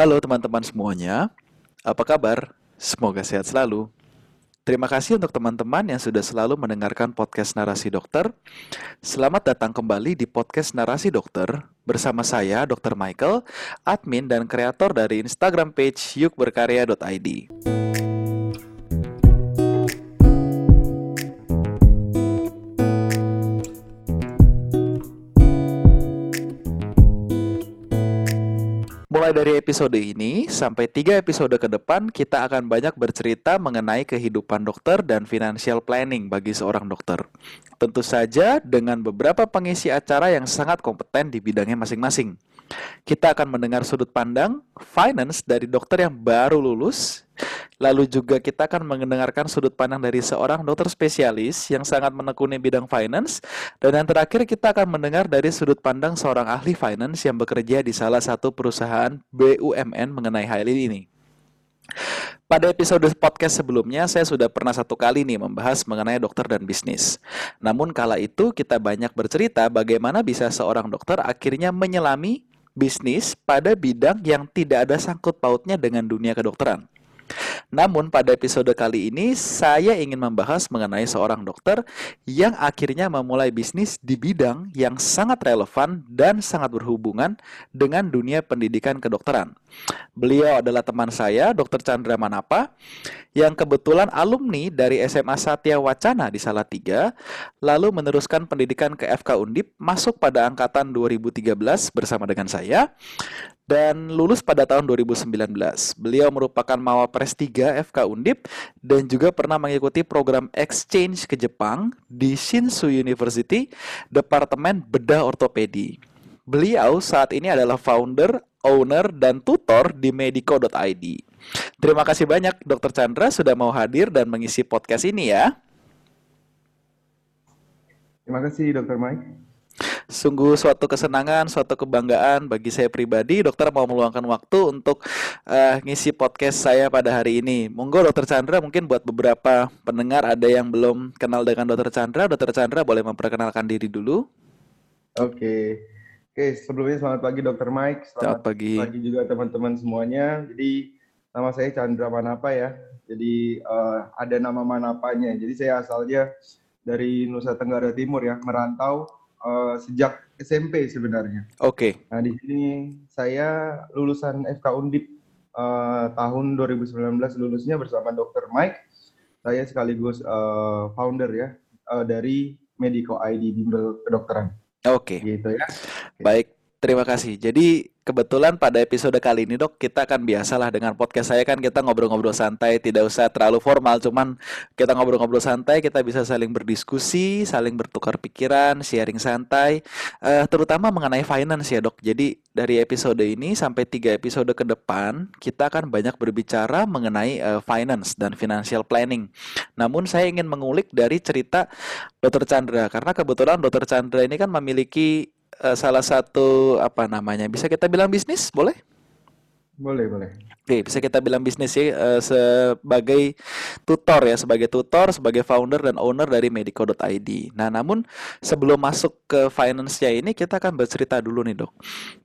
Halo teman-teman semuanya, apa kabar? Semoga sehat selalu. Terima kasih untuk teman-teman yang sudah selalu mendengarkan podcast Narasi Dokter. Selamat datang kembali di podcast Narasi Dokter bersama saya, Dr. Michael, admin dan kreator dari Instagram page yukberkarya.id. Mulai dari episode ini sampai tiga episode ke depan, kita akan banyak bercerita mengenai kehidupan dokter dan financial planning bagi seorang dokter. Tentu saja dengan beberapa pengisi acara yang sangat kompeten di bidangnya masing-masing. Kita akan mendengar sudut pandang finance dari dokter yang baru lulus. Lalu juga kita akan mendengarkan sudut pandang dari seorang dokter spesialis yang sangat menekuni bidang finance. Dan yang terakhir kita akan mendengar dari sudut pandang seorang ahli finance yang bekerja di salah satu perusahaan BUMN mengenai hal ini. Pada episode podcast sebelumnya, saya sudah pernah satu kali nih membahas mengenai dokter dan bisnis. Namun kala itu kita banyak bercerita bagaimana bisa seorang dokter akhirnya menyelami bisnis pada bidang yang tidak ada sangkut pautnya dengan dunia kedokteran. Namun pada episode kali ini saya ingin membahas mengenai seorang dokter yang akhirnya memulai bisnis di bidang yang sangat relevan dan sangat berhubungan dengan dunia pendidikan kedokteran. Beliau adalah teman saya, Dr. Chandra Manapa, yang kebetulan alumni dari SMA Satya Wacana di Salatiga, lalu meneruskan pendidikan ke FK Undip, masuk pada angkatan 2013 bersama dengan saya, dan lulus pada tahun 2019. Beliau merupakan Mawapres 3 FK Undip dan juga pernah mengikuti program exchange ke Jepang di Shinshu University, Departemen Bedah Ortopedi. Beliau saat ini adalah founder, owner, dan tutor di medico.id. Terima kasih banyak Dr. Chandra sudah mau hadir dan mengisi podcast ini ya. Terima kasih Dr. Mike. Sungguh suatu kesenangan, suatu kebanggaan bagi saya pribadi. Dokter mau meluangkan waktu untuk uh, ngisi podcast saya pada hari ini. Monggo Dokter Chandra mungkin buat beberapa pendengar ada yang belum kenal dengan Dokter Chandra. Dokter Chandra boleh memperkenalkan diri dulu. Oke. Oke, sebelumnya selamat pagi Dokter Mike. Selamat, selamat pagi. pagi juga teman-teman semuanya. Jadi nama saya Chandra Manapa ya. Jadi uh, ada nama Manapanya. Jadi saya asalnya dari Nusa Tenggara Timur ya, merantau uh, sejak SMP sebenarnya. Oke. Okay. Nah di sini saya lulusan FK Undip uh, tahun 2019 lulusnya bersama Dr. Mike. Saya sekaligus uh, founder ya uh, dari Medico ID Bimbel Kedokteran. Oke. Okay. Gitu ya. Baik, terima kasih. Jadi kebetulan pada episode kali ini dok kita akan biasalah dengan podcast saya kan kita ngobrol-ngobrol santai tidak usah terlalu formal cuman kita ngobrol-ngobrol santai kita bisa saling berdiskusi saling bertukar pikiran sharing santai uh, terutama mengenai finance ya dok jadi dari episode ini sampai tiga episode ke depan kita akan banyak berbicara mengenai uh, finance dan financial planning namun saya ingin mengulik dari cerita Dr. Chandra karena kebetulan Dr. Chandra ini kan memiliki uh, salah satu apa namanya bisa kita bilang bisnis boleh? Boleh boleh. Oke bisa kita bilang bisnis ya uh, sebagai tutor ya sebagai tutor sebagai founder dan owner dari medico.id. Nah namun sebelum masuk ke finance-nya ini kita akan bercerita dulu nih dok.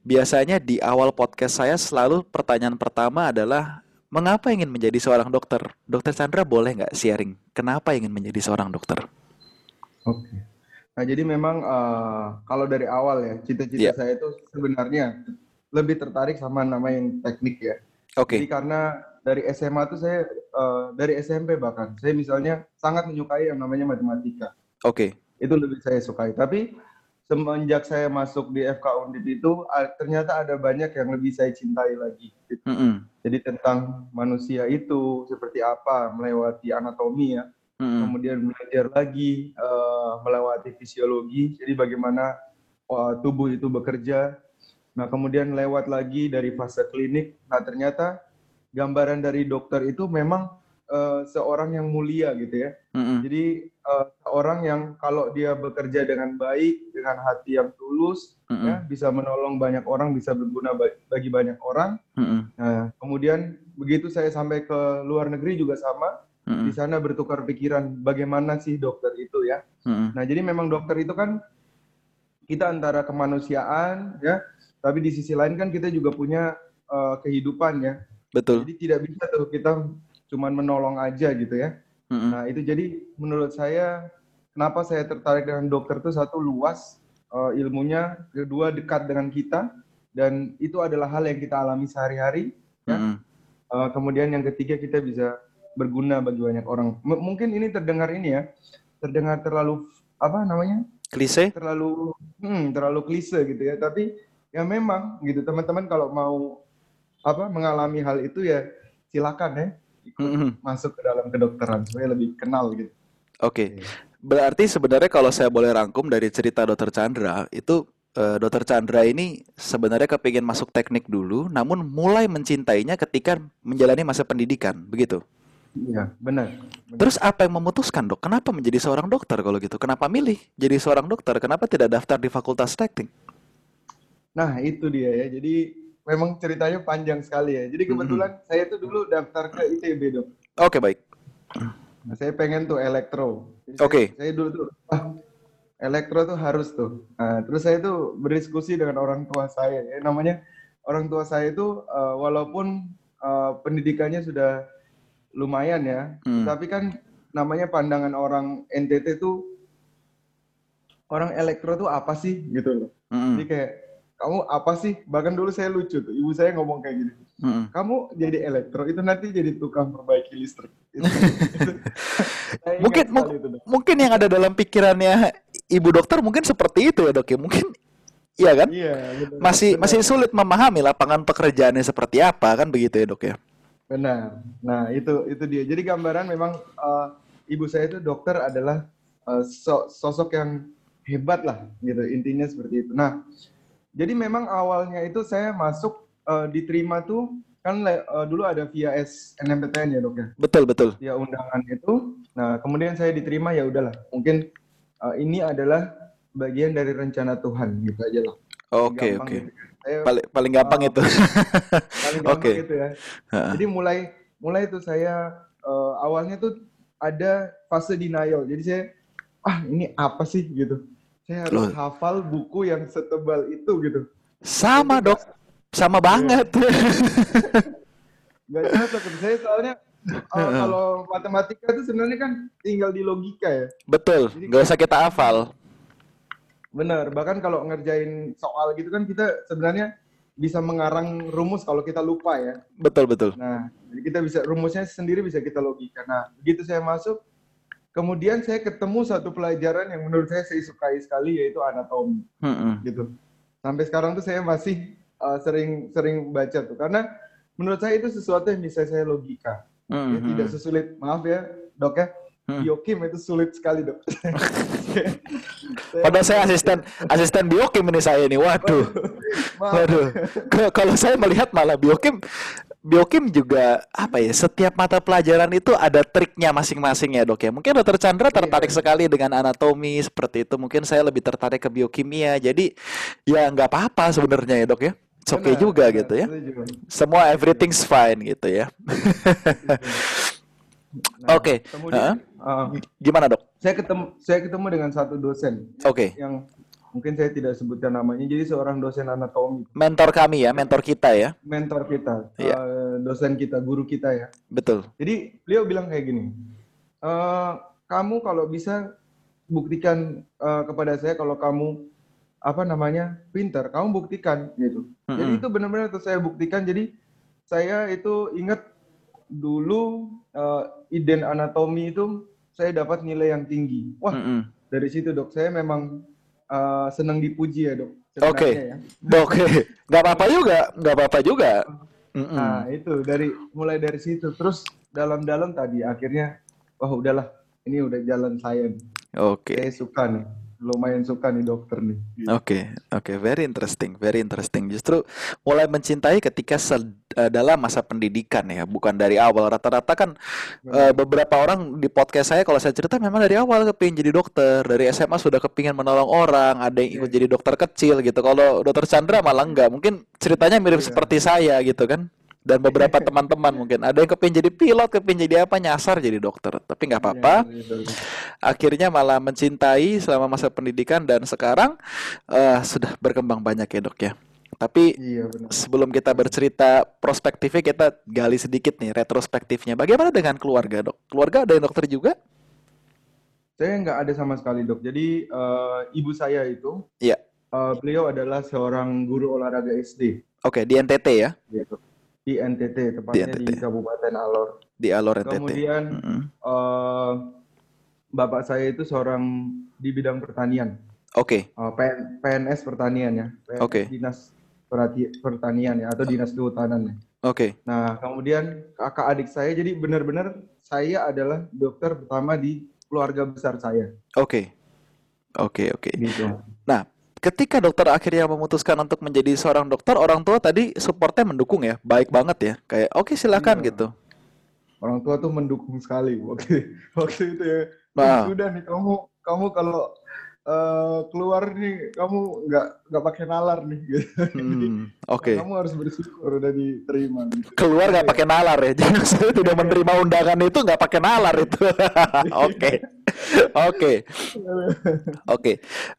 Biasanya di awal podcast saya selalu pertanyaan pertama adalah mengapa ingin menjadi seorang dokter? Dokter Chandra boleh nggak sharing kenapa ingin menjadi seorang dokter? Oke. Okay. Nah, jadi memang uh, kalau dari awal ya, cita-cita yeah. saya itu sebenarnya lebih tertarik sama nama yang teknik ya. Oke. Okay. Jadi karena dari SMA tuh saya uh, dari SMP bahkan saya misalnya sangat menyukai yang namanya matematika. Oke. Okay. Itu lebih saya sukai. Tapi semenjak saya masuk di FK Undip itu ternyata ada banyak yang lebih saya cintai lagi. Gitu. Mm -hmm. Jadi tentang manusia itu seperti apa melewati anatomi ya hmm. kemudian belajar lagi uh, melewati fisiologi, jadi bagaimana uh, tubuh itu bekerja. Nah, kemudian lewat lagi dari fase klinik. Nah, ternyata gambaran dari dokter itu memang uh, seorang yang mulia gitu ya. hmm Jadi uh, seorang yang kalau dia bekerja dengan baik, dengan hati yang tulus, hmm ya, bisa menolong banyak orang, bisa berguna bagi banyak orang. hmm Nah, kemudian begitu saya sampai ke luar negeri juga sama Di sana bertukar pikiran bagaimana sih dokter itu ya. hmm Nah, jadi memang dokter itu kan kita antara kemanusiaan ya, tapi di sisi lain kan kita juga punya uh, kehidupan ya. Betul. Jadi tidak bisa tuh kita cuman menolong aja gitu ya. Mm-hmm. Nah itu jadi menurut saya kenapa saya tertarik dengan dokter itu satu luas uh, ilmunya, kedua dekat dengan kita dan itu adalah hal yang kita alami sehari-hari. Ya. Mm-hmm. Uh, kemudian yang ketiga kita bisa berguna bagi banyak orang. M- mungkin ini terdengar ini ya, terdengar terlalu apa namanya? Klise? Terlalu hmm, terlalu klise gitu ya. Tapi ya memang gitu teman-teman kalau mau apa mengalami hal itu ya silakan ya ikut mm-hmm. masuk ke dalam kedokteran supaya lebih kenal gitu. Oke. Okay. Berarti sebenarnya kalau saya boleh rangkum dari cerita Dokter Chandra itu uh, Dokter Chandra ini sebenarnya kepingin masuk teknik dulu, namun mulai mencintainya ketika menjalani masa pendidikan, begitu? Iya, benar. Terus apa yang memutuskan dok? Kenapa menjadi seorang dokter kalau gitu? Kenapa milih jadi seorang dokter? Kenapa tidak daftar di Fakultas Teknik? Nah itu dia ya. Jadi memang ceritanya panjang sekali ya. Jadi kebetulan mm -hmm. saya tuh dulu daftar ke ITB dok. Oke okay, baik. Nah, saya pengen tuh elektro. Oke. Okay. Saya, saya dulu tuh ah, elektro tuh harus tuh. Nah, terus saya tuh berdiskusi dengan orang tua saya. Ya, namanya orang tua saya itu uh, walaupun uh, pendidikannya sudah lumayan ya, mm. tapi kan namanya pandangan orang NTT tuh orang elektro tuh apa sih gitu loh. Mm. Jadi kayak kamu apa sih? Bahkan dulu saya lucu tuh, ibu saya ngomong kayak gini. Hmm. Kamu jadi elektro itu nanti jadi tukang perbaiki listrik. Itu, itu, mungkin itu, mungkin yang ada dalam pikirannya ibu dokter mungkin seperti itu ya dok ya. Mungkin iya kan? Iya. Betul, masih betul. masih sulit memahami lapangan pekerjaannya seperti apa kan begitu ya dok ya? Benar. Nah itu itu dia. Jadi gambaran memang uh, ibu saya itu dokter adalah uh, so, sosok yang hebat lah gitu intinya seperti itu. Nah jadi memang awalnya itu saya masuk uh, diterima tuh kan uh, dulu ada via SNMPTN ya dok ya. Betul betul. Ya undangan itu. Nah kemudian saya diterima ya udahlah. Mungkin uh, ini adalah bagian dari rencana Tuhan gitu aja lah. Oke oke. Gitu. Paling paling gampang uh, itu. paling gampang okay. itu ya. Jadi mulai mulai itu saya uh, awalnya tuh ada fase denial. Jadi saya ah ini apa sih gitu saya harus Loh. hafal buku yang setebal itu gitu. Sama dok, sama iya. banget. Gak cocok. Saya soalnya uh, kalau matematika itu sebenarnya kan tinggal di logika ya. Betul, Jadi, gak usah kita hafal. Bener, bahkan kalau ngerjain soal gitu kan kita sebenarnya bisa mengarang rumus kalau kita lupa ya. Betul betul. Nah, jadi kita bisa rumusnya sendiri bisa kita logika. Nah, begitu saya masuk, Kemudian saya ketemu satu pelajaran yang menurut saya saya sukai sekali yaitu anatomi. Hmm. Gitu. Sampai sekarang tuh saya masih uh, sering sering baca tuh karena menurut saya itu sesuatu yang bisa saya logika. Hmm. Ya, tidak sesulit, maaf ya, Dok ya. Hmm. Biokim itu sulit sekali dok. Padahal saya asisten asisten biokim ini saya nih, waduh, waduh. Kalau saya melihat malah biokim biokim juga apa ya setiap mata pelajaran itu ada triknya masing-masing ya dok ya. Mungkin dokter Chandra iya, tertarik iya. sekali dengan anatomi seperti itu. Mungkin saya lebih tertarik ke biokimia. Jadi ya nggak apa-apa sebenarnya ya dok ya. Oke okay juga benar, gitu ya. Semua everything's fine gitu ya. Nah, oke. okay. uh, uh, gimana dok? Saya ketemu saya ketemu dengan satu dosen oke. okay. yang mungkin saya tidak sebutkan namanya jadi seorang dosen anatomi. Mentor kami ya mentor kita ya. Mentor kita ya. uh, dosen kita guru kita ya. Betul. Jadi beliau bilang kayak gini uh, kamu kalau bisa buktikan uh, kepada saya kalau kamu apa namanya pintar kamu buktikan gitu. Mm-hmm. jadi itu benar-benar saya buktikan jadi saya itu ingat dulu uh, iden anatomi itu saya dapat nilai yang tinggi wah mm-hmm. dari situ dok saya memang uh, senang dipuji ya dok. Oke, ya. oke, nggak apa-apa juga, nggak apa-apa juga. Mm-mm. Nah itu dari mulai dari situ, terus dalam-dalam tadi akhirnya, wah udahlah, ini udah jalan saya. Oke. Okay. Saya suka nih lumayan suka nih dokter nih. Oke, gitu. oke, okay, okay. very interesting, very interesting. Justru mulai mencintai ketika uh, dalam masa pendidikan ya, bukan dari awal. Rata-rata kan uh, beberapa orang di podcast saya kalau saya cerita memang dari awal kepingin jadi dokter, dari SMA sudah kepingin menolong orang, ada yang ikut yeah. jadi dokter kecil gitu. Kalau dokter Chandra malah enggak, mungkin ceritanya mirip yeah. seperti saya gitu kan dan beberapa teman-teman mungkin ada yang kepingin jadi pilot kepingin jadi apa nyasar jadi dokter tapi nggak apa-apa ya, akhirnya malah mencintai selama masa pendidikan dan sekarang uh, sudah berkembang banyak ya dok ya Tapi iya, benar. sebelum kita bercerita prospektifnya kita gali sedikit nih retrospektifnya. Bagaimana dengan keluarga dok? Keluarga ada yang dokter juga? Saya nggak ada sama sekali dok. Jadi uh, ibu saya itu, iya. Uh, beliau adalah seorang guru olahraga SD. Oke, okay, di NTT ya? Gitu. Di NTT, tepatnya di, NTT. di Kabupaten Alor. Di Alor NTT. Kemudian mm -hmm. uh, bapak saya itu seorang di bidang pertanian. Oke. Okay. Uh, PNS pertanian ya. Oke. Okay. Dinas pertanian ya atau dinas kehutanan ya. Oke. Okay. Nah kemudian kakak adik saya jadi benar-benar saya adalah dokter pertama di keluarga besar saya. Oke. Okay. Oke okay, oke. Okay. Gitu. Nah ketika dokter akhirnya memutuskan untuk menjadi seorang dokter, orang tua tadi supportnya mendukung ya, baik banget ya, kayak oke okay, silakan iya. gitu. Orang tua tuh mendukung sekali waktu waktu itu ya. Nah. Sudah nih kamu kamu kalau uh, keluar nih kamu nggak nggak pakai nalar nih gitu. Hmm, Oke. Okay. Kamu harus bersyukur udah diterima. Gitu. Keluar nggak pakai nalar ya. Saya tidak menerima undangan itu nggak pakai nalar itu. Oke. Oke. Oke.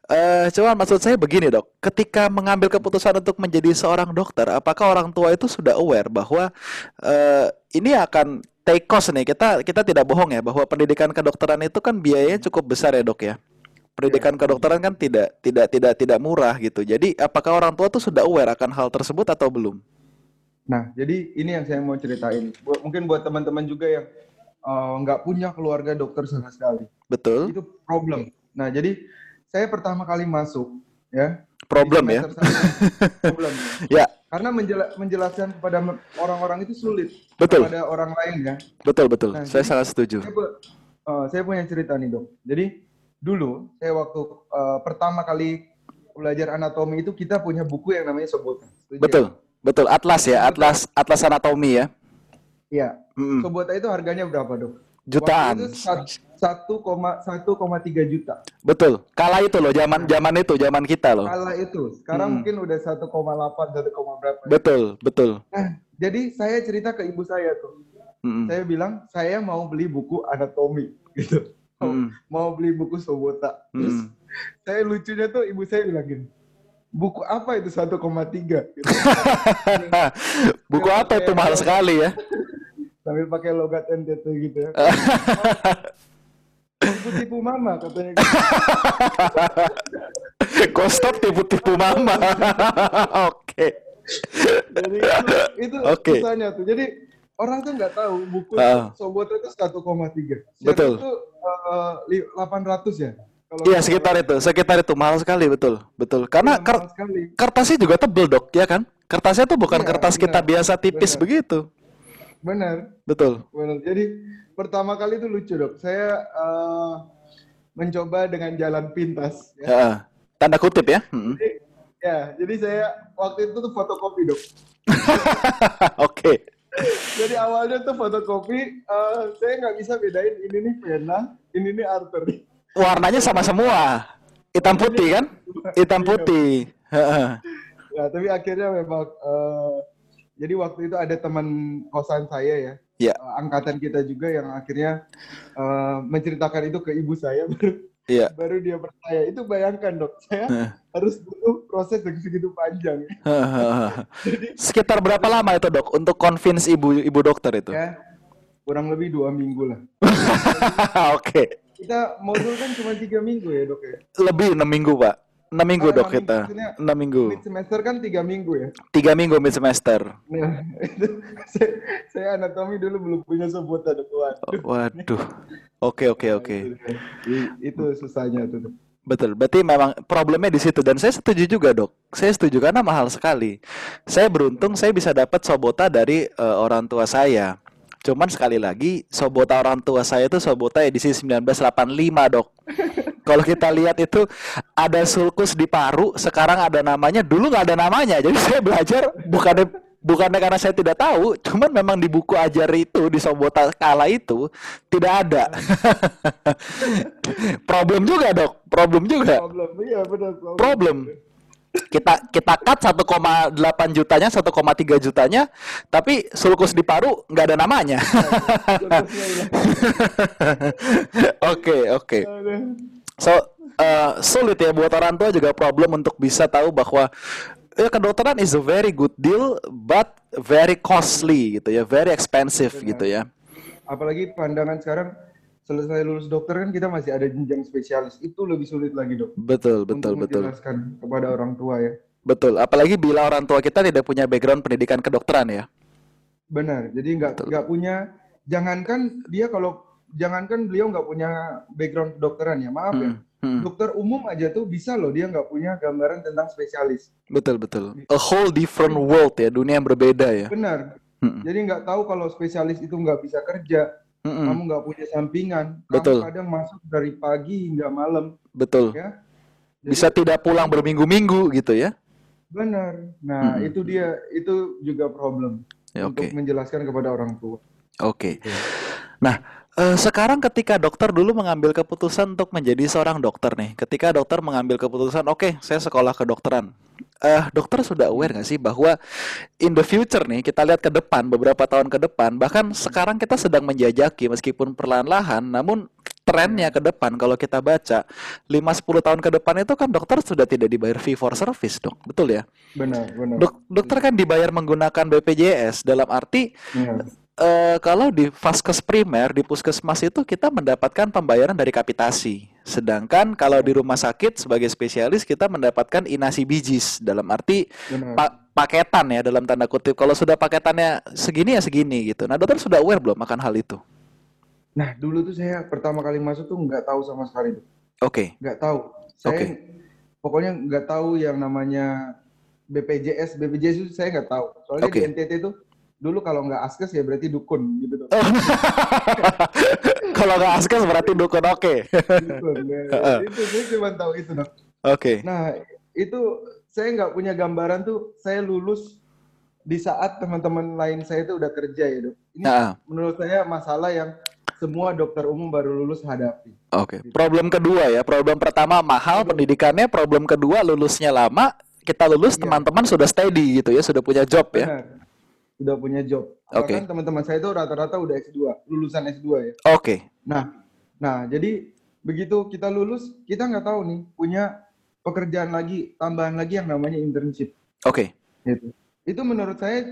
Eh, cuman maksud saya begini dok. Ketika mengambil keputusan untuk menjadi seorang dokter, apakah orang tua itu sudah aware bahwa uh, ini akan take cost nih kita kita tidak bohong ya bahwa pendidikan kedokteran itu kan biayanya cukup besar ya dok ya pendidikan kedokteran kan tidak tidak tidak tidak murah gitu. Jadi apakah orang tua tuh sudah aware akan hal tersebut atau belum? Nah, jadi ini yang saya mau ceritain. Mungkin buat teman-teman juga yang nggak uh, punya keluarga dokter sama sekali. Betul. Itu problem. Nah, jadi saya pertama kali masuk, ya. Problem ya. problem. ya. Karena menjela menjelaskan kepada orang-orang itu sulit. Betul. Kepada orang lain ya. Betul betul. Nah, saya sangat setuju. Saya, uh, saya punya cerita nih dok. Jadi dulu saya waktu uh, pertama kali belajar anatomi itu kita punya buku yang namanya Sobota. Betul, betul. Atlas ya, Atlas Atlas anatomi ya. Iya. Mm. Sobota itu harganya berapa dok? Jutaan. Satu koma satu koma tiga juta. Betul. Kala itu loh, zaman zaman itu, zaman kita loh. Kala itu. Sekarang mm. mungkin udah satu koma delapan, satu koma berapa. Ya? Betul, betul. Nah, jadi saya cerita ke ibu saya tuh. Mm. Saya bilang saya mau beli buku anatomi gitu mau, hmm. mau beli buku Sobota. Terus hmm. saya lucunya tuh ibu saya bilang gini, buku apa itu 1,3? Gitu. buku apa itu mahal sekali ya? Sambil pakai logat NTT gitu ya. tipu-tipu mama katanya. Gitu. Kostok tipu-tipu mama. Oke. Jadi itu, itu okay. tuh. Jadi orang tuh nggak tahu buku uh. Sobota itu 1,3. Betul. Itu uh, eh, 800 ya? Kalau iya sekitar itu, sekitar itu mahal sekali betul, betul. Karena ya, kertasnya juga tebel dok, ya kan? Kertasnya tuh bukan ya, kertas benar, kita biasa tipis benar. begitu. Benar. Betul. Benar. Jadi pertama kali itu lucu dok. Saya uh, mencoba dengan jalan pintas. Ya. ya tanda kutip ya. Hmm. Jadi, ya, jadi saya waktu itu tuh fotokopi dok. Oke. okay. Jadi awalnya tuh fotokopi, uh, saya nggak bisa bedain ini nih pena, ini nih artery. Warnanya sama semua, hitam putih kan? Hitam iya. putih. ya, tapi akhirnya memang, uh, jadi waktu itu ada teman kosan saya ya, ya. Uh, angkatan kita juga yang akhirnya uh, menceritakan itu ke ibu saya baru Iya. Baru dia percaya. Itu bayangkan dok, saya harus butuh proses yang segitu panjang. Jadi, Sekitar berapa lama itu dok untuk convince ibu ibu dokter itu? Ya, kurang lebih dua minggu lah. Oke. okay. Kita modul kan cuma tiga minggu ya dok ya? Lebih enam minggu pak. Enam minggu dok kita. Enam minggu. Mid semester kan tiga minggu ya? Tiga minggu mid semester. Nah, itu saya, saya anatomi dulu belum punya sebutan dok. Waduh. Waduh. Oke oke oke. Itu susahnya tuh. Betul, berarti memang problemnya di situ dan saya setuju juga dok. Saya setuju karena mahal sekali. Saya beruntung saya bisa dapat sobota dari uh, orang tua saya. Cuman sekali lagi sobota orang tua saya itu sobota edisi 1985 dok. Kalau kita lihat itu ada sulkus di paru, sekarang ada namanya, dulu nggak ada namanya. Jadi saya belajar bukannya bukannya karena saya tidak tahu, cuman memang di buku ajar itu di Sobota kala itu tidak ada. problem juga dok, problem juga. Problem, iya benar. Problem. problem. Kita kita cut 1,8 jutanya, 1,3 jutanya, tapi sulkus di paru nggak ada namanya. Oke oke. So uh, sulit ya buat orang tua juga problem untuk bisa tahu bahwa ya kedokteran is a very good deal but very costly gitu ya, very expensive Benar. gitu ya. Apalagi pandangan sekarang selesai lulus dokter kan kita masih ada jenjang spesialis itu lebih sulit lagi dok. Betul betul untuk betul. Menjelaskan kepada orang tua ya. Betul. Apalagi bila orang tua kita tidak punya background pendidikan kedokteran ya. Benar. Jadi nggak nggak punya. Jangankan dia kalau jangankan beliau nggak punya background kedokteran ya maaf ya. hmm. ya. Hmm. Dokter umum aja tuh bisa loh dia nggak punya gambaran tentang spesialis. Betul betul. A whole different world ya dunia yang berbeda ya. Benar. Hmm. Jadi nggak tahu kalau spesialis itu nggak bisa kerja Mm-mm. kamu nggak punya sampingan, Betul. kamu kadang masuk dari pagi hingga malam. Betul. Ya? Jadi, Bisa tidak pulang berminggu-minggu gitu ya? Benar. Nah hmm. itu dia, itu juga problem ya, untuk menjelaskan kepada orang tua. Oke. Okay. Nah, uh, sekarang ketika dokter dulu mengambil keputusan untuk menjadi seorang dokter nih, ketika dokter mengambil keputusan, oke, okay, saya sekolah kedokteran uh, dokter sudah aware nggak sih bahwa in the future nih kita lihat ke depan beberapa tahun ke depan bahkan sekarang kita sedang menjajaki meskipun perlahan-lahan namun trennya ke depan kalau kita baca 5 10 tahun ke depan itu kan dokter sudah tidak dibayar fee for service, Dok. Betul ya? Benar, benar. Dok, dokter kan dibayar menggunakan BPJS dalam arti ya uh, kalau di vaskes primer di puskesmas itu kita mendapatkan pembayaran dari kapitasi. Sedangkan kalau di rumah sakit sebagai spesialis kita mendapatkan inasi bijis dalam arti pa paketan ya dalam tanda kutip. Kalau sudah paketannya segini ya segini gitu. Nah dokter sudah aware belum akan hal itu? Nah dulu tuh saya pertama kali masuk tuh nggak tahu sama sekali. Oke. Okay. Nggak tahu. Saya okay. pokoknya nggak tahu yang namanya BPJS. BPJS itu saya nggak tahu. Soalnya okay. di NTT tuh dulu kalau nggak askes ya berarti dukun gitu tuh. kalau nggak askes berarti dukun oke. Okay. dukun, ya. itu saya cuma tahu itu dok. Oke. Okay. Nah itu saya nggak punya gambaran tuh saya lulus di saat teman-teman lain saya itu udah kerja ya dok. Ini nah. menurut saya masalah yang semua dokter umum baru lulus hadapi. Oke. Okay. Gitu. Problem kedua ya. Problem pertama mahal pendidikannya. Problem kedua lulusnya lama. Kita lulus iya. teman-teman iya. sudah steady gitu ya, sudah punya job ya. Benar. Udah punya job. Oke. Okay. teman-teman saya itu rata-rata udah S2, lulusan S2 ya. Oke. Okay. Nah, nah jadi begitu kita lulus, kita nggak tahu nih punya pekerjaan lagi, tambahan lagi yang namanya internship. Oke. Okay. Gitu. Itu menurut saya,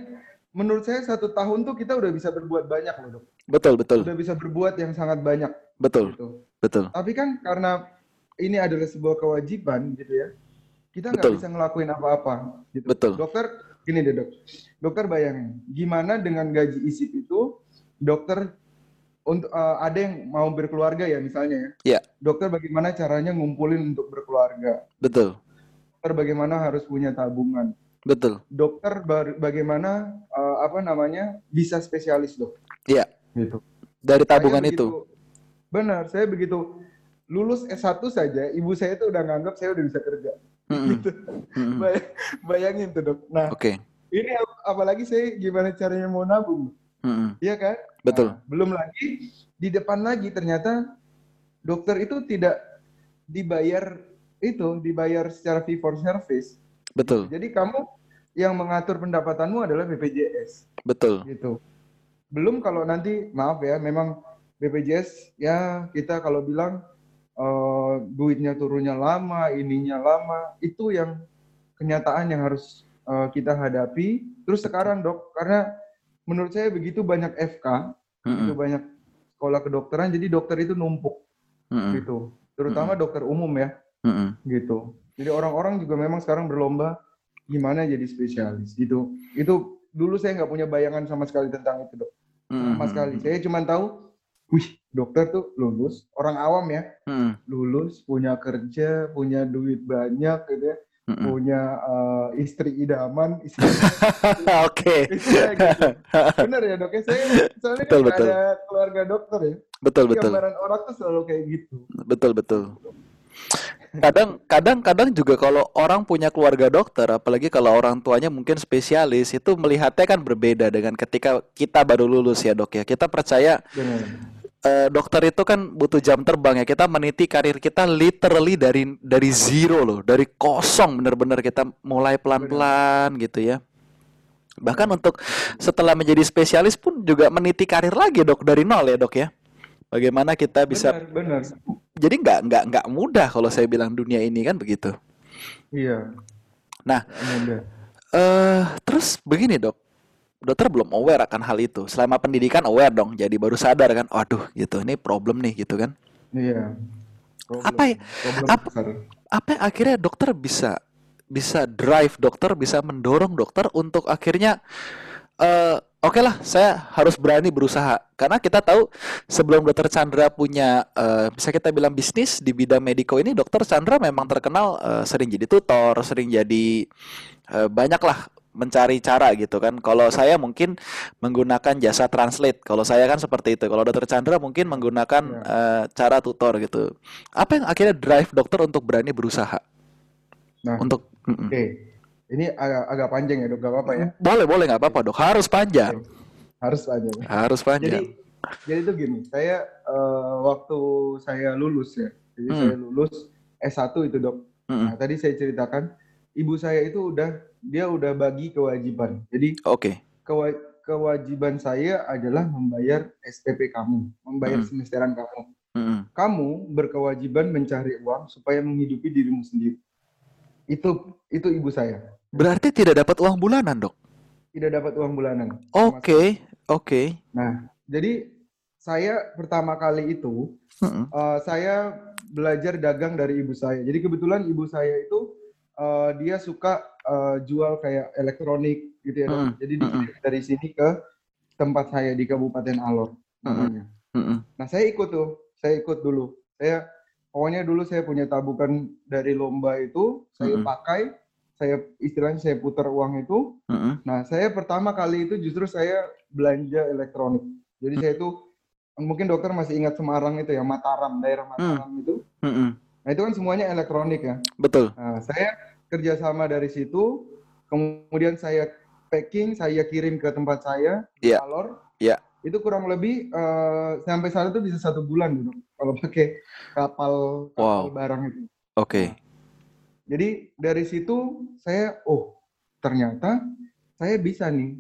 menurut saya satu tahun tuh kita udah bisa berbuat banyak loh dok. Betul betul. Udah bisa berbuat yang sangat banyak. Betul. Gitu. Betul. Tapi kan karena ini adalah sebuah kewajiban gitu ya, kita nggak bisa ngelakuin apa-apa. Gitu. Betul. Dokter gini deh dok, dokter bayangin, gimana dengan gaji isip itu dokter untuk uh, ada yang mau berkeluarga ya misalnya ya. Iya. Dokter bagaimana caranya ngumpulin untuk berkeluarga? Betul. Dokter bagaimana harus punya tabungan? Betul. Dokter bagaimana uh, apa namanya bisa spesialis dok? Iya. Gitu. Dari tabungan itu. benar, saya begitu lulus S1 saja, ibu saya itu udah nganggap saya udah bisa kerja. Mm-hmm. Gitu. Mm-hmm. Bayangin tuh dok. Nah, okay. ini apalagi saya gimana caranya mau nabung? Mm-hmm. Iya kan? Betul. Nah, belum lagi di depan lagi ternyata dokter itu tidak dibayar itu dibayar secara fee for service. Betul. Jadi kamu yang mengatur pendapatanmu adalah BPJS. Betul. Gitu. Belum kalau nanti maaf ya, memang BPJS ya kita kalau bilang uh, duitnya turunnya lama, ininya lama, itu yang kenyataan yang harus uh, kita hadapi. Terus sekarang dok, karena menurut saya begitu banyak FK, mm-hmm. begitu banyak sekolah kedokteran, jadi dokter itu numpuk, mm-hmm. gitu. Terutama mm-hmm. dokter umum ya, mm-hmm. gitu. Jadi orang-orang juga memang sekarang berlomba gimana jadi spesialis, gitu. Itu dulu saya nggak punya bayangan sama sekali tentang itu dok, sama mm-hmm. sekali. Saya cuma tahu wih dokter tuh lulus orang awam ya hmm. lulus punya kerja punya duit banyak gitu ya hmm. punya uh, istri idaman oke okay. gitu. benar ya dok ya saya soalnya betul, kan betul. ada keluarga dokter ya betul betul gambaran orang tuh selalu kayak gitu betul betul kadang kadang kadang juga kalau orang punya keluarga dokter apalagi kalau orang tuanya mungkin spesialis itu melihatnya kan berbeda dengan ketika kita baru lulus ya dok ya kita percaya uh, dokter itu kan butuh jam terbang ya. Kita meniti karir kita literally dari dari zero loh, dari kosong bener-bener kita mulai pelan-pelan gitu ya. Bahkan untuk setelah menjadi spesialis pun juga meniti karir lagi dok dari nol ya dok ya. Bagaimana kita bisa benar, benar. Jadi nggak nggak nggak mudah kalau saya bilang dunia ini kan begitu. Iya. Nah, eh uh, terus begini dok, dokter belum aware akan hal itu. Selama pendidikan aware dong, jadi baru sadar kan, waduh gitu, ini problem nih gitu kan. Iya. Problem, apa ya? Apa, apa yang akhirnya dokter bisa bisa drive dokter, bisa mendorong dokter untuk akhirnya uh, oke okay lah saya harus berani berusaha karena kita tahu sebelum dokter Chandra punya uh, bisa kita bilang bisnis di bidang mediko ini dokter Chandra memang terkenal uh, sering jadi tutor sering jadi uh, banyak lah mencari cara gitu kan. Kalau saya mungkin menggunakan jasa translate. Kalau saya kan seperti itu. Kalau dokter Chandra mungkin menggunakan ya. uh, cara tutor gitu. Apa yang akhirnya drive dokter untuk berani berusaha? Nah, untuk oke. Okay ini agak, agak panjang ya dok, gak apa-apa ya? Boleh, boleh nggak apa-apa dok. Harus panjang. Harus panjang. Harus panjang. Jadi, jadi itu gini, saya uh, waktu saya lulus ya, jadi hmm. saya lulus S1 itu dok. Hmm. Nah, tadi saya ceritakan, ibu saya itu udah dia udah bagi kewajiban. Jadi oke. Okay. Kewa kewajiban saya adalah membayar SPP kamu, membayar hmm. semesteran kamu. Hmm. Kamu berkewajiban mencari uang supaya menghidupi dirimu sendiri. Itu itu ibu saya. Berarti tidak dapat uang bulanan, Dok? Tidak dapat uang bulanan. Oke, okay, oke. Okay. Nah, jadi saya pertama kali itu uh uh, saya belajar dagang dari ibu saya. Jadi kebetulan ibu saya itu uh, dia suka uh, jual kayak elektronik gitu ya. Mm Jadi mm dari sini ke tempat saya di Kabupaten Alor namanya. Mm Nah, saya ikut tuh. Saya ikut dulu. Saya pokoknya dulu saya punya tabungan dari lomba itu saya mm -hmm. pakai saya istilahnya saya putar uang itu mm -hmm. nah saya pertama kali itu justru saya belanja elektronik jadi mm -hmm. saya itu mungkin dokter masih ingat Semarang itu ya Mataram daerah Mataram mm -hmm. itu mm -hmm. nah itu kan semuanya elektronik ya betul nah, saya kerjasama dari situ kemudian saya packing saya kirim ke tempat saya yeah. Alor yeah itu kurang lebih uh, sampai sana tuh bisa satu bulan gitu kalau pakai kapal, kapal wow. barang itu. Oke. Okay. Nah, jadi dari situ saya oh ternyata saya bisa nih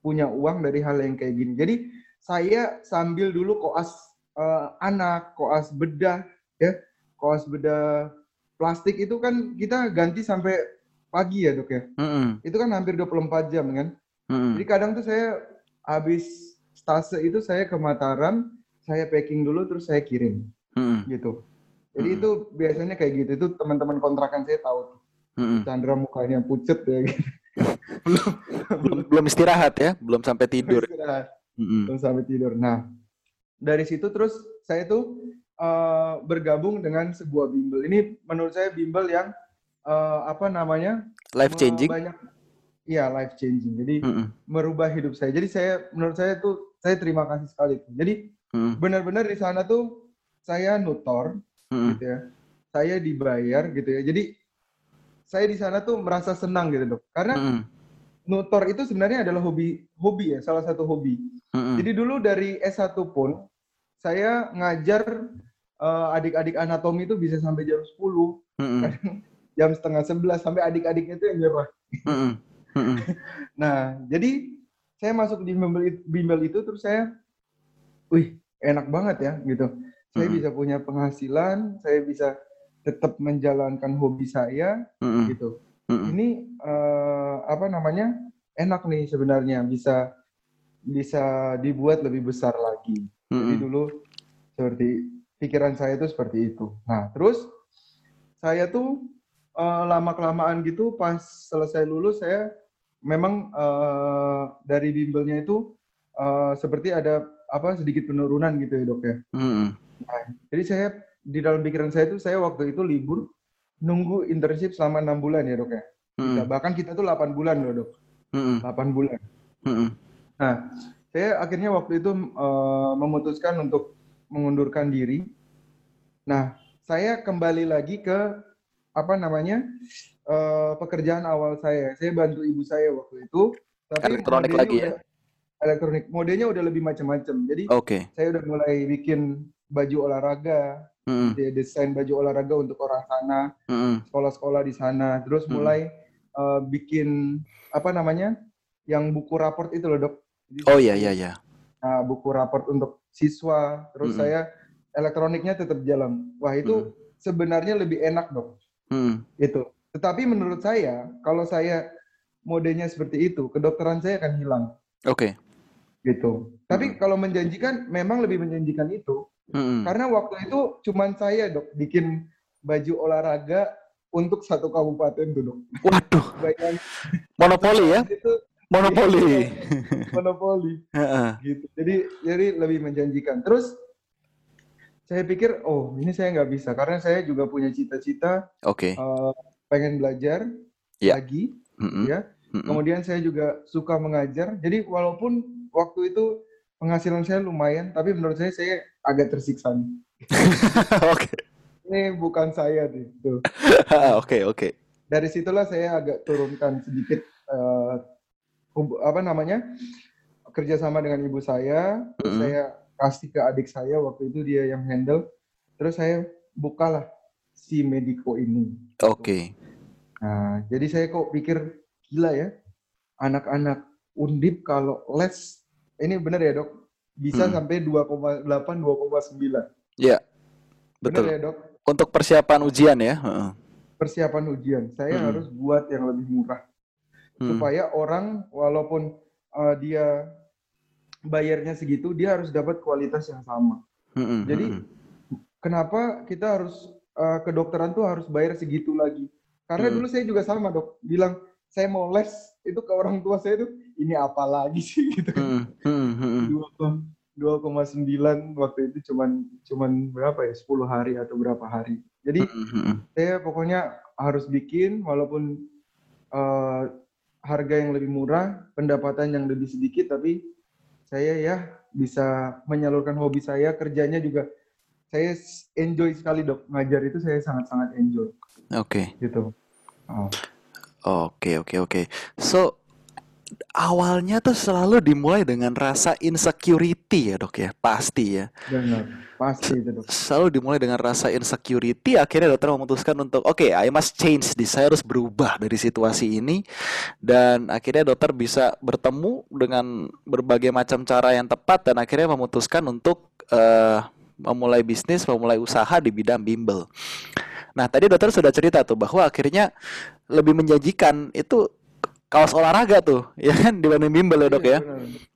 punya uang dari hal yang kayak gini. Jadi saya sambil dulu koas uh, anak, koas bedah ya, koas bedah plastik itu kan kita ganti sampai pagi ya dok ya. Mm -hmm. Itu kan hampir 24 jam kan. Mm -hmm. Jadi kadang tuh saya habis stase itu saya ke Mataram, saya packing dulu terus saya kirim. Hmm. Gitu. Jadi hmm. itu biasanya kayak gitu. Itu teman-teman kontrakan saya tahu. Hmm. Chandra mukanya pucet ya gitu. belum, belum belum istirahat ya, belum sampai tidur. Belum istirahat. Hmm. Belum sampai tidur. Nah, dari situ terus saya tuh uh, bergabung dengan sebuah bimbel. Ini menurut saya bimbel yang uh, apa namanya? Life changing. Banyak Iya, life changing. Jadi mm -mm. merubah hidup saya. Jadi saya menurut saya tuh saya terima kasih sekali. Jadi hmm. benar-benar di sana tuh saya nutor hmm. gitu ya. Saya dibayar gitu ya. Jadi saya di sana tuh merasa senang gitu dok. Karena hmm. nutor itu sebenarnya adalah hobi hobi ya, salah satu hobi. Hmm. Jadi dulu dari S1 pun saya ngajar uh, adik-adik anatomi itu bisa sampai jam 10. Hmm. jam setengah 11 sampai adik-adiknya itu yang nyerah. Hmm. Hmm. nah, jadi saya masuk di bimbel, bimbel itu terus saya, wih enak banget ya gitu. Saya bisa punya penghasilan, saya bisa tetap menjalankan hobi saya mm-hmm. gitu. Mm-hmm. Ini uh, apa namanya enak nih sebenarnya bisa bisa dibuat lebih besar lagi. Mm-hmm. Jadi dulu seperti pikiran saya itu seperti itu. Nah terus saya tuh uh, lama kelamaan gitu pas selesai lulus saya memang uh, dari bimbelnya itu uh, seperti ada apa sedikit penurunan gitu ya dok ya. Mm. Nah, jadi saya di dalam pikiran saya itu saya waktu itu libur nunggu internship selama enam bulan ya dok ya. Mm. Nah, bahkan kita tuh 8 bulan loh dok. Mm. 8 bulan. Mm. Nah, saya akhirnya waktu itu uh, memutuskan untuk mengundurkan diri. Nah, saya kembali lagi ke apa namanya uh, pekerjaan awal saya. Saya bantu ibu saya waktu itu. Tapi elektronik lagi ya? Elektronik. Modelnya udah lebih macam-macam. Jadi okay. saya udah mulai bikin baju olahraga, mm. desain baju olahraga untuk orang sana, mm. sekolah-sekolah di sana. Terus mm. mulai uh, bikin apa namanya, yang buku raport itu loh dok. Jadi, oh iya iya iya. Nah, buku raport untuk siswa. Terus mm. saya elektroniknya tetap jalan. Wah itu mm. sebenarnya lebih enak dok. Mm. Itu Tetapi menurut saya, kalau saya modenya seperti itu, kedokteran saya akan hilang. Oke. Okay. Gitu. Tapi hmm. kalau menjanjikan, memang lebih menjanjikan itu. Hmm. Karena waktu itu cuman saya dok bikin baju olahraga untuk satu kabupaten dulu. Waduh. Monopoli ya? Itu, monopoli. Iya, monopoli. gitu. Jadi jadi lebih menjanjikan. Terus saya pikir oh ini saya nggak bisa karena saya juga punya cita-cita. Oke. Okay. Uh, pengen belajar yeah. lagi, mm -hmm. ya. Mm -hmm. Kemudian saya juga suka mengajar. Jadi walaupun waktu itu penghasilan saya lumayan, tapi menurut saya saya agak tersiksa. Oke. okay. Ini bukan saya nih. Oke oke. Dari situlah saya agak turunkan sedikit uh, apa namanya kerjasama dengan ibu saya. Mm -hmm. Saya kasih ke adik saya waktu itu dia yang handle terus saya bukalah si Mediko ini oke okay. nah jadi saya kok pikir gila ya anak-anak undip kalau les ini benar ya dok bisa hmm. sampai 2,8 2,9 ya betul benar ya dok untuk persiapan ujian ya persiapan ujian saya hmm. harus buat yang lebih murah hmm. supaya orang walaupun uh, dia bayarnya segitu, dia harus dapat kualitas yang sama. Mm-hmm. Jadi kenapa kita harus uh, kedokteran tuh harus bayar segitu lagi? Karena mm. dulu saya juga sama dok, bilang saya mau les itu ke orang tua saya tuh ini apa lagi sih gitu. Dua koma sembilan waktu itu cuman cuman berapa ya 10 hari atau berapa hari. Jadi saya pokoknya harus bikin walaupun uh, harga yang lebih murah, pendapatan yang lebih sedikit tapi saya ya bisa menyalurkan hobi saya kerjanya juga saya enjoy sekali dok. Ngajar itu saya sangat sangat enjoy. Oke. Okay. gitu. Oke oke oke oke. So awalnya tuh selalu dimulai dengan rasa insecurity ya dok ya. Pasti ya. Benar. Pasti itu dok. Selalu dimulai dengan rasa insecurity. Akhirnya dokter memutuskan untuk oke okay, I must change this. Saya harus berubah dari situasi ini. Dan akhirnya dokter bisa bertemu dengan berbagai macam cara yang tepat dan akhirnya memutuskan untuk uh, memulai bisnis memulai usaha di bidang bimbel. Nah, tadi dokter sudah cerita tuh bahwa akhirnya lebih menjanjikan itu kaos olahraga tuh, ya kan dibanding bimbel ya dok ya, iya,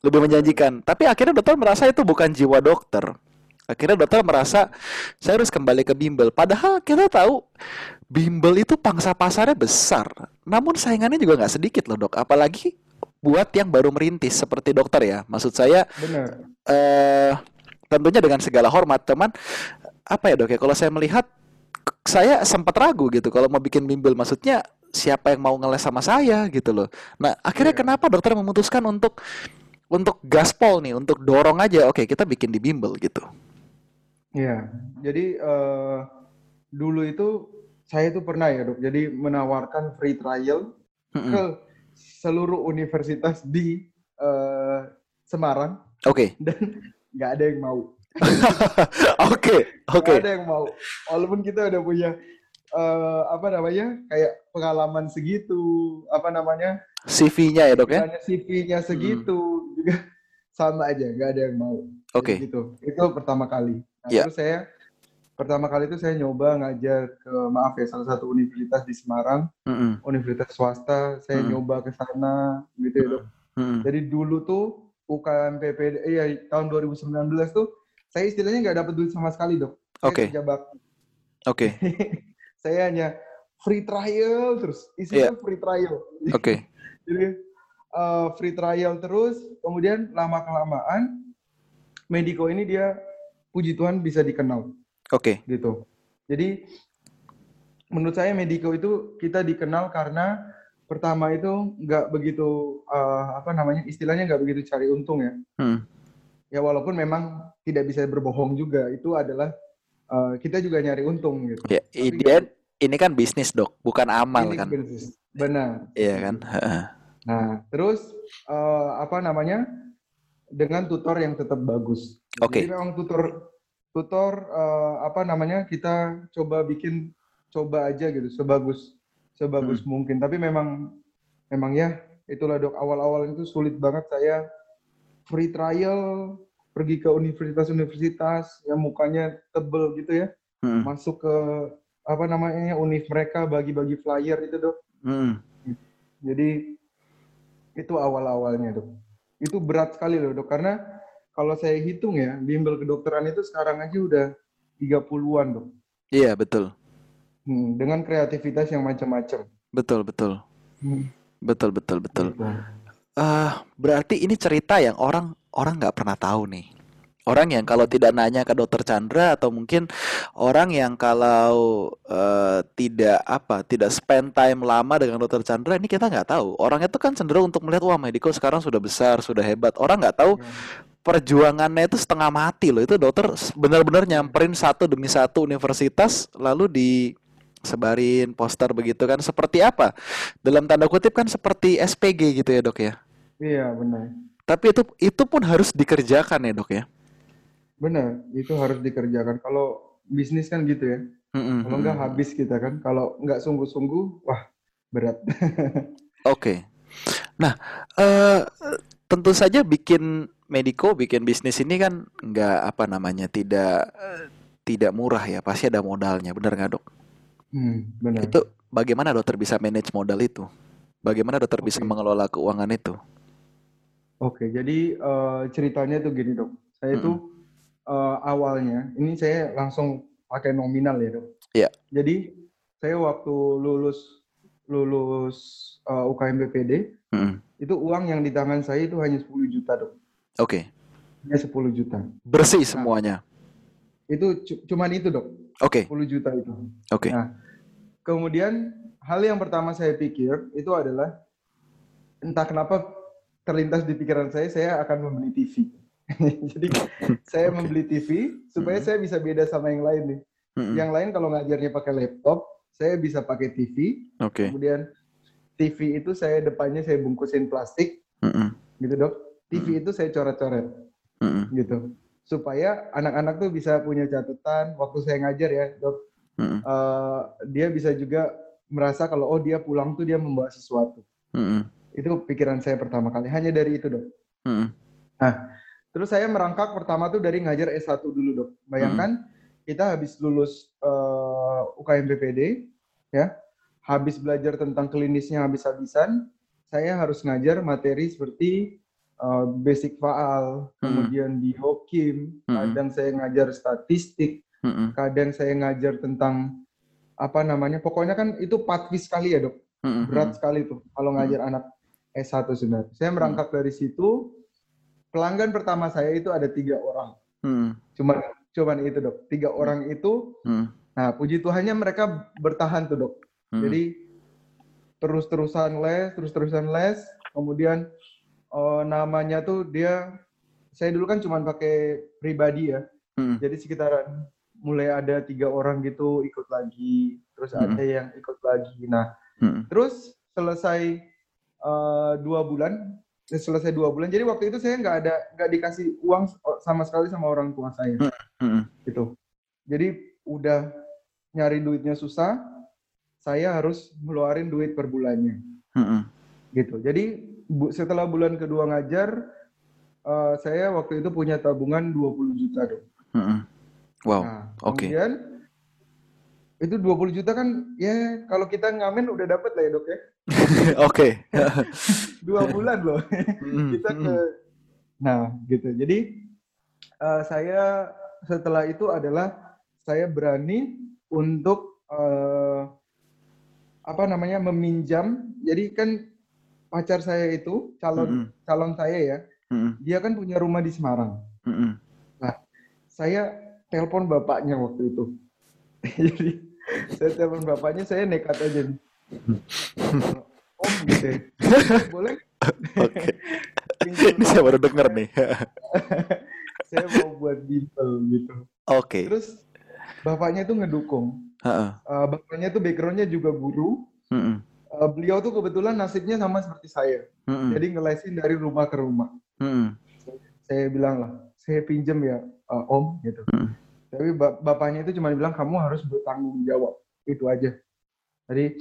lebih menjanjikan. Tapi akhirnya dokter merasa itu bukan jiwa dokter. Akhirnya dokter merasa saya harus kembali ke bimbel. Padahal kita tahu bimbel itu pangsa pasarnya besar, namun saingannya juga nggak sedikit loh dok. Apalagi buat yang baru merintis seperti dokter ya. Maksud saya, Benar. Eh, tentunya dengan segala hormat teman, apa ya dok ya? Kalau saya melihat saya sempat ragu gitu kalau mau bikin bimbel maksudnya siapa yang mau ngeles sama saya gitu loh. Nah, akhirnya yeah. kenapa dokter memutuskan untuk untuk gaspol nih, untuk dorong aja, oke kita bikin di bimbel gitu. Iya, jadi uh, dulu itu saya itu pernah ya dok, jadi menawarkan free trial mm -hmm. ke seluruh universitas di uh, Semarang. Oke. Okay. Dan nggak ada yang mau. Oke, oke. Gak ada yang mau. Walaupun kita udah punya uh, apa namanya kayak pengalaman segitu apa namanya CV-nya ya dok ya CV-nya segitu hmm. juga sama aja nggak ada yang mau oke okay. gitu itu pertama kali nah, yeah. terus saya pertama kali itu saya nyoba ngajar ke maaf ya salah satu universitas di Semarang mm -hmm. universitas swasta saya mm -hmm. nyoba ke sana gitu ya dok mm -hmm. jadi dulu tuh UKM PPD eh, ya tahun 2019 tuh saya istilahnya nggak dapat duit sama sekali dok Oke. Okay. Oke. Okay. saya hanya free trial terus isinya yeah. free trial oke okay. jadi uh, free trial terus kemudian lama kelamaan Mediko ini dia puji Tuhan bisa dikenal oke okay. gitu jadi menurut saya Mediko itu kita dikenal karena pertama itu nggak begitu uh, apa namanya istilahnya nggak begitu cari untung ya hmm. ya walaupun memang tidak bisa berbohong juga itu adalah uh, kita juga nyari untung gitu. Ya, yeah, ini kan bisnis dok, bukan amal ini kan. Bisnis. Benar. Iya kan. nah terus uh, apa namanya dengan tutor yang tetap bagus. Oke. Okay. Jadi memang tutor tutor uh, apa namanya kita coba bikin coba aja gitu sebagus sebagus hmm. mungkin. Tapi memang memang ya itulah dok awal-awal itu sulit banget saya free trial pergi ke universitas-universitas yang mukanya tebel gitu ya hmm. masuk ke apa namanya univ mereka bagi-bagi flyer itu dok. Hmm. Jadi itu awal-awalnya dok. Itu berat sekali loh dok karena kalau saya hitung ya bimbel kedokteran itu sekarang aja udah 30-an dok. Iya betul. Hmm, dengan kreativitas yang macam-macam. Betul betul. Hmm. Betul betul betul. Uh, berarti ini cerita yang orang orang nggak pernah tahu nih. Orang yang kalau tidak nanya ke dokter Chandra atau mungkin orang yang kalau uh, tidak apa tidak spend time lama dengan dokter Chandra ini kita nggak tahu. Orang itu kan cenderung untuk melihat wah Mediko sekarang sudah besar sudah hebat. Orang nggak tahu ya. perjuangannya itu setengah mati loh. Itu dokter benar-benar nyamperin satu demi satu universitas lalu di sebarin poster begitu kan seperti apa dalam tanda kutip kan seperti SPG gitu ya dok ya iya benar tapi itu itu pun harus dikerjakan ya dok ya benar itu harus dikerjakan kalau bisnis kan gitu ya mm-hmm. kalau nggak habis kita kan kalau nggak sungguh-sungguh wah berat oke okay. nah uh, tentu saja bikin Mediko bikin bisnis ini kan nggak apa namanya tidak tidak murah ya pasti ada modalnya benar nggak dok Hmm, benar. Itu bagaimana dokter bisa manage modal itu? Bagaimana dokter okay. bisa mengelola keuangan itu? Oke, jadi uh, ceritanya tuh gini dok. Saya itu uh, awalnya, ini saya langsung pakai nominal ya dok. Iya. Yeah. Jadi saya waktu lulus lulus uh, eh, UKM BPD, mm itu uang yang di tangan saya itu hanya 10 juta dok. Oke. Okay. Hanya 10 juta. Bersih nah, semuanya. Itu cuman itu dok. Oke. Okay. 10 juta itu. Oke. Okay. Nah, kemudian hal yang pertama saya pikir itu adalah entah kenapa terlintas di pikiran saya saya akan membeli TV. Jadi saya okay. membeli TV supaya mm -hmm. saya bisa beda sama yang lain nih. Mm -hmm. Yang lain kalau ngajarnya pakai laptop, saya bisa pakai TV. Oke. Okay. Kemudian TV itu saya depannya saya bungkusin plastik. Mm -hmm. Gitu, Dok. TV mm -hmm. itu saya coret-coret. Mm -hmm. Gitu supaya anak-anak tuh bisa punya catatan waktu saya ngajar ya dok mm-hmm. uh, dia bisa juga merasa kalau oh dia pulang tuh dia membawa sesuatu mm-hmm. itu pikiran saya pertama kali hanya dari itu dok mm-hmm. nah terus saya merangkak pertama tuh dari ngajar S1 dulu dok bayangkan mm-hmm. kita habis lulus uh, eh, UKM BPD ya habis belajar tentang klinisnya habis-habisan saya harus ngajar materi seperti uh, basic faal, hmm. kemudian di Hokim, hmm. kadang saya ngajar statistik, hmm. kadang saya ngajar tentang apa namanya, pokoknya kan itu patvis sekali ya dok, hmm. berat sekali tuh kalau ngajar hmm. anak S1 sebenarnya. Saya merangkak hmm. dari situ, pelanggan pertama saya itu ada tiga orang, hmm. cuman cuman itu dok, tiga hmm. orang itu, hmm. nah puji Tuhannya mereka bertahan tuh dok, hmm. jadi terus-terusan les, terus-terusan les, kemudian oh, namanya tuh dia saya dulu kan cuma pakai pribadi ya. Hmm. Jadi sekitaran mulai ada tiga orang gitu ikut lagi, terus hmm. ada yang ikut lagi. Nah, hmm. terus selesai uh, dua bulan, selesai dua bulan. Jadi waktu itu saya nggak ada nggak dikasih uang sama sekali sama orang tua saya, hmm. Hmm. gitu. Jadi udah nyari duitnya susah, saya harus ngeluarin duit per bulannya, hmm. gitu. Jadi bu, setelah bulan kedua ngajar, uh, saya waktu itu punya tabungan 20 juta dong. -hmm. Wow. Nah, Oke. Okay. Kemudian itu 20 juta kan ya kalau kita ngamen udah dapet lah ya dok ya. Oke. Dua bulan loh. Mm, kita ke. Nah gitu. Jadi uh, saya setelah itu adalah saya berani untuk uh, apa namanya meminjam. Jadi kan pacar saya itu calon mm -hmm. calon saya ya, mm -hmm. dia kan punya rumah di Semarang. Mm -hmm. Nah, saya telepon bapaknya waktu itu. Jadi saya telepon bapaknya, saya nekat aja nih. Om gitu, ya. boleh? Oke. Ini saya baru denger nih. saya mau buat bimbel gitu. Oke. Okay. Terus bapaknya tuh ngedukung. Uh -uh. Bapaknya tuh backgroundnya juga guru. Uh -uh beliau tuh kebetulan nasibnya sama seperti saya. Mm-hmm. Jadi ngelesin dari rumah ke rumah. Mm-hmm. Saya bilang lah, saya pinjam ya uh, om gitu. Mm-hmm. Tapi bap- bapaknya itu cuma bilang kamu harus bertanggung jawab. Itu aja. Jadi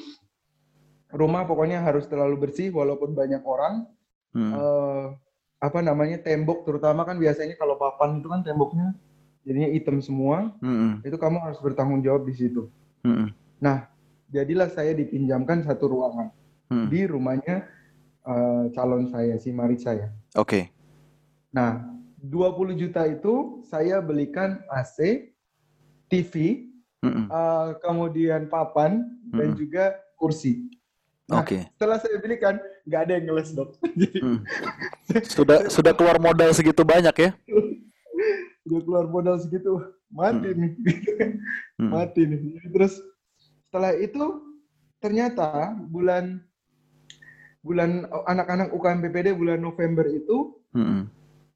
rumah pokoknya harus terlalu bersih walaupun banyak orang. Mm-hmm. Uh, apa namanya tembok terutama kan biasanya kalau papan itu kan temboknya jadinya hitam semua. Mm-hmm. Itu kamu harus bertanggung jawab di situ. Hmm. Nah, jadilah saya dipinjamkan satu ruangan hmm. di rumahnya uh, calon saya si Mari saya. Oke. Okay. Nah, 20 juta itu saya belikan AC, TV, mm -mm. Uh, kemudian papan mm -mm. dan juga kursi. Nah, Oke. Okay. Setelah saya belikan, nggak ada yang ngeles dok. Jadi, mm. sudah sudah keluar modal segitu banyak ya? sudah keluar modal segitu, mati mm. nih, mm. mati nih. Terus setelah itu ternyata bulan bulan anak-anak UKM PPD bulan November itu hmm.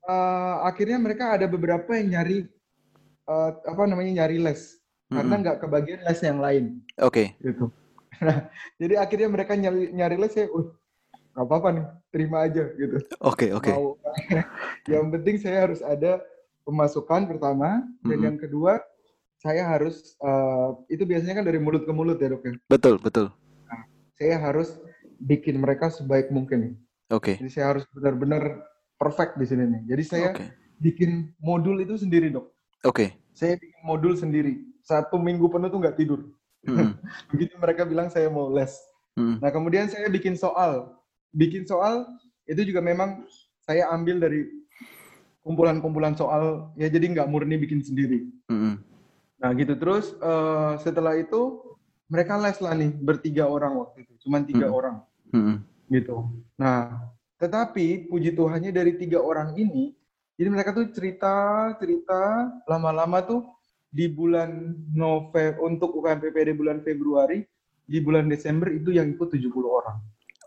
Uh, akhirnya mereka ada beberapa yang nyari uh, apa namanya nyari les hmm. karena nggak kebagian les yang lain. Oke. Okay. Gitu. Nah, jadi akhirnya mereka nyari nyari les ya, uh, nggak apa-apa nih, terima aja gitu. Oke okay, oke. Okay. yang penting saya harus ada pemasukan pertama dan hmm. yang kedua saya harus uh, itu biasanya kan dari mulut ke mulut ya dok ya. Betul betul. Nah, saya harus bikin mereka sebaik mungkin. Oke. Okay. Jadi saya harus benar-benar perfect di sini nih. Jadi saya okay. bikin modul itu sendiri dok. Oke. Okay. Saya bikin modul sendiri. Satu minggu penuh tuh nggak tidur. Mm. Begitu mereka bilang saya mau les. Mm. Nah kemudian saya bikin soal. Bikin soal itu juga memang saya ambil dari kumpulan-kumpulan soal. Ya jadi nggak murni bikin sendiri. Mm. Nah gitu terus uh, setelah itu mereka les lah nih bertiga orang waktu itu. Cuman tiga mm. orang hmm. gitu. Nah, tetapi puji Tuhannya dari tiga orang ini, jadi mereka tuh cerita cerita lama-lama tuh di bulan November untuk UKM PPD bulan Februari, di bulan Desember itu yang ikut 70 orang.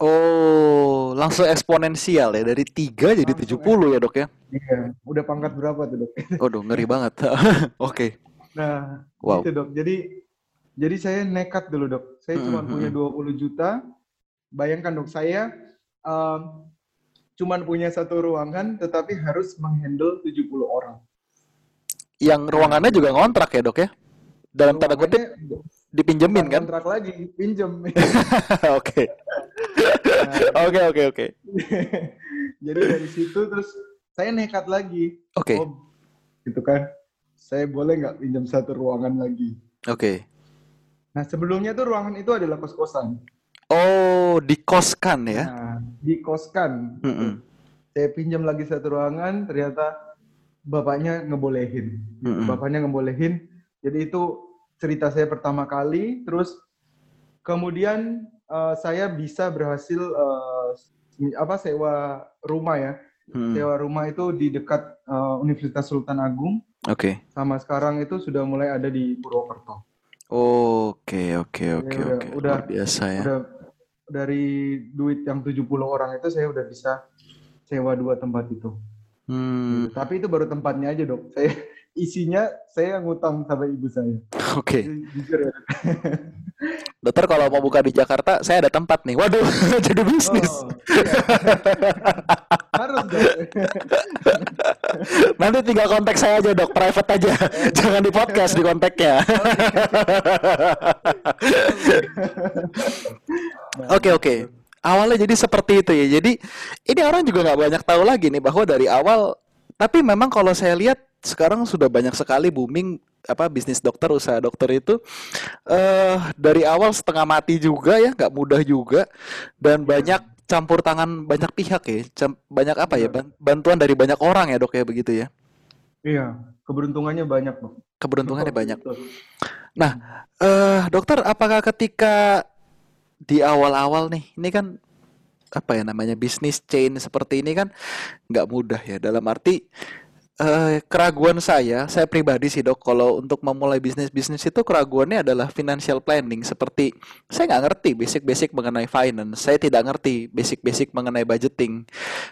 Oh, langsung eksponensial ya dari tiga jadi tujuh puluh ya dok ya? Iya, udah pangkat berapa tuh dok? Oh, dong, ngeri banget. Oke. okay. Nah, wow. gitu dok. Jadi, jadi saya nekat dulu dok. Saya mm -hmm. cuma punya 20 juta, bayangkan dok saya um, cuman punya satu ruangan tetapi harus menghandle 70 orang. Yang ruangannya juga ngontrak ya dok ya? Dalam tanda kutip dipinjemin kan? Kontrak lagi, pinjem. Oke. Nah, oke oke oke. Jadi dari situ terus saya nekat lagi. Oke. Okay. Oh, gitu kan. Saya boleh nggak pinjam satu ruangan lagi? Oke. Okay. Nah sebelumnya tuh ruangan itu adalah kos-kosan. Oh, dikoskan ya? Nah, dikoskan. Mm -mm. Saya pinjam lagi satu ruangan, ternyata bapaknya ngebolehin. Mm -mm. Bapaknya ngebolehin. Jadi itu cerita saya pertama kali. Terus kemudian uh, saya bisa berhasil uh, apa sewa rumah ya. Hmm. Sewa rumah itu di dekat uh, Universitas Sultan Agung. Oke. Okay. Sama sekarang itu sudah mulai ada di Purwokerto. Oke, oke, oke, oke. Udah biasa ya. Udah dari duit yang 70 orang itu saya udah bisa sewa dua tempat itu. Hmm. Tapi itu baru tempatnya aja dok. Saya isinya saya ngutang sama ibu saya. Oke. Okay. Jujur ya. Dokter kalau mau buka di Jakarta, saya ada tempat nih. Waduh, jadi bisnis. Oh, iya. Harus dok. Nanti tinggal kontak saya aja dok, private aja. Jangan di podcast di kontaknya. Oke oke. Awalnya jadi seperti itu ya. Jadi ini orang juga nggak banyak tahu lagi nih bahwa dari awal. Tapi memang kalau saya lihat sekarang sudah banyak sekali booming apa bisnis dokter usaha dokter itu uh, dari awal setengah mati juga ya nggak mudah juga dan banyak campur tangan banyak pihak ya. Cam banyak apa ya? Iya. bantuan dari banyak orang ya dok ya begitu ya? Iya keberuntungannya banyak dok. Keberuntungannya banyak. Nah uh, dokter apakah ketika di awal-awal nih ini kan apa ya namanya bisnis chain seperti ini kan nggak mudah ya. Dalam arti uh, keraguan saya saya pribadi sih dok kalau untuk memulai bisnis bisnis itu keraguannya adalah financial planning seperti saya nggak ngerti basic-basic mengenai finance saya tidak ngerti basic-basic mengenai budgeting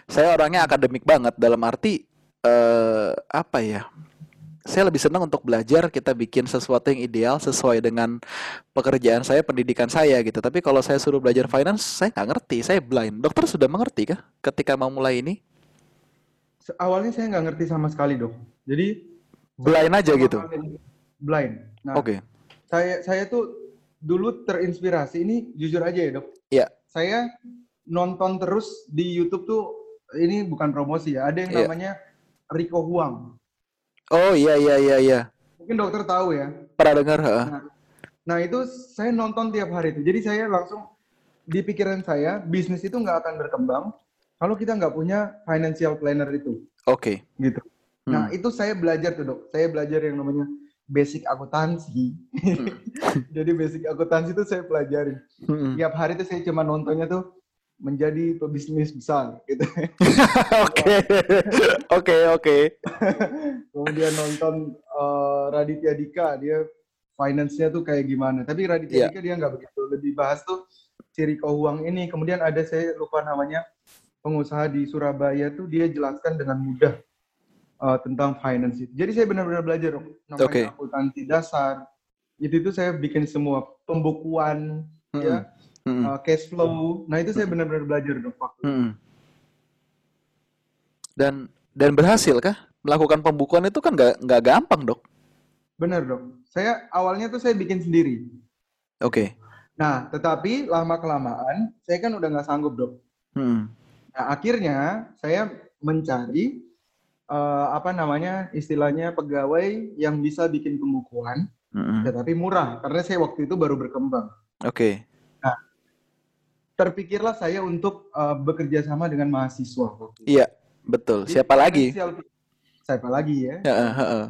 saya orangnya akademik banget dalam arti uh, apa ya saya lebih senang untuk belajar kita bikin sesuatu yang ideal sesuai dengan pekerjaan saya, pendidikan saya gitu. Tapi kalau saya suruh belajar finance, saya nggak ngerti, saya blind. Dokter sudah mengerti kah ketika mau mulai ini? Awalnya saya nggak ngerti sama sekali dok. Jadi blind aja gitu. Blind. Nah, Oke. Okay. Saya saya tuh dulu terinspirasi ini jujur aja ya dok. Iya. Saya nonton terus di YouTube tuh ini bukan promosi ya. Ada yang yeah. namanya Rico Huang. Oh iya iya iya iya. Mungkin dokter tahu ya. Pernah dengar? Nah, Nah itu saya nonton tiap hari itu. Jadi saya langsung di pikiran saya bisnis itu nggak akan berkembang kalau kita nggak punya financial planner itu. Oke. Okay. Gitu. Hmm. Nah itu saya belajar tuh dok. Saya belajar yang namanya basic akuntansi. Hmm. Jadi basic akuntansi itu saya pelajari. Hmm. Tiap hari itu saya cuma nontonnya tuh menjadi pebisnis besar gitu. Oke. Oke, oke. Kemudian nonton uh, Raditya Dika, dia finance-nya tuh kayak gimana. Tapi Raditya yeah. Dika dia nggak begitu. Lebih bahas tuh ciri keuangan ini. Kemudian ada saya lupa namanya pengusaha di Surabaya tuh dia jelaskan dengan mudah uh, tentang finance. Jadi saya benar-benar belajar namanya okay. akuntansi dasar. Itu itu saya bikin semua pembukuan hmm. ya hmm. uh, cash flow. Nah itu saya benar-benar belajar dong waktu. Hmm. Dan dan berhasil kah melakukan pembukuan itu kan nggak nggak gampang dok? Benar dok. Saya awalnya tuh saya bikin sendiri. Oke. Okay. Nah tetapi lama kelamaan saya kan udah nggak sanggup dok. Hmm. Nah akhirnya saya mencari uh, apa namanya istilahnya pegawai yang bisa bikin pembukuan, mm-hmm. tetapi murah karena saya waktu itu baru berkembang. Oke. Okay terpikirlah saya untuk uh, bekerja sama dengan mahasiswa. Iya, betul. Jadi, siapa lagi? Siapa lagi ya? ya uh, uh,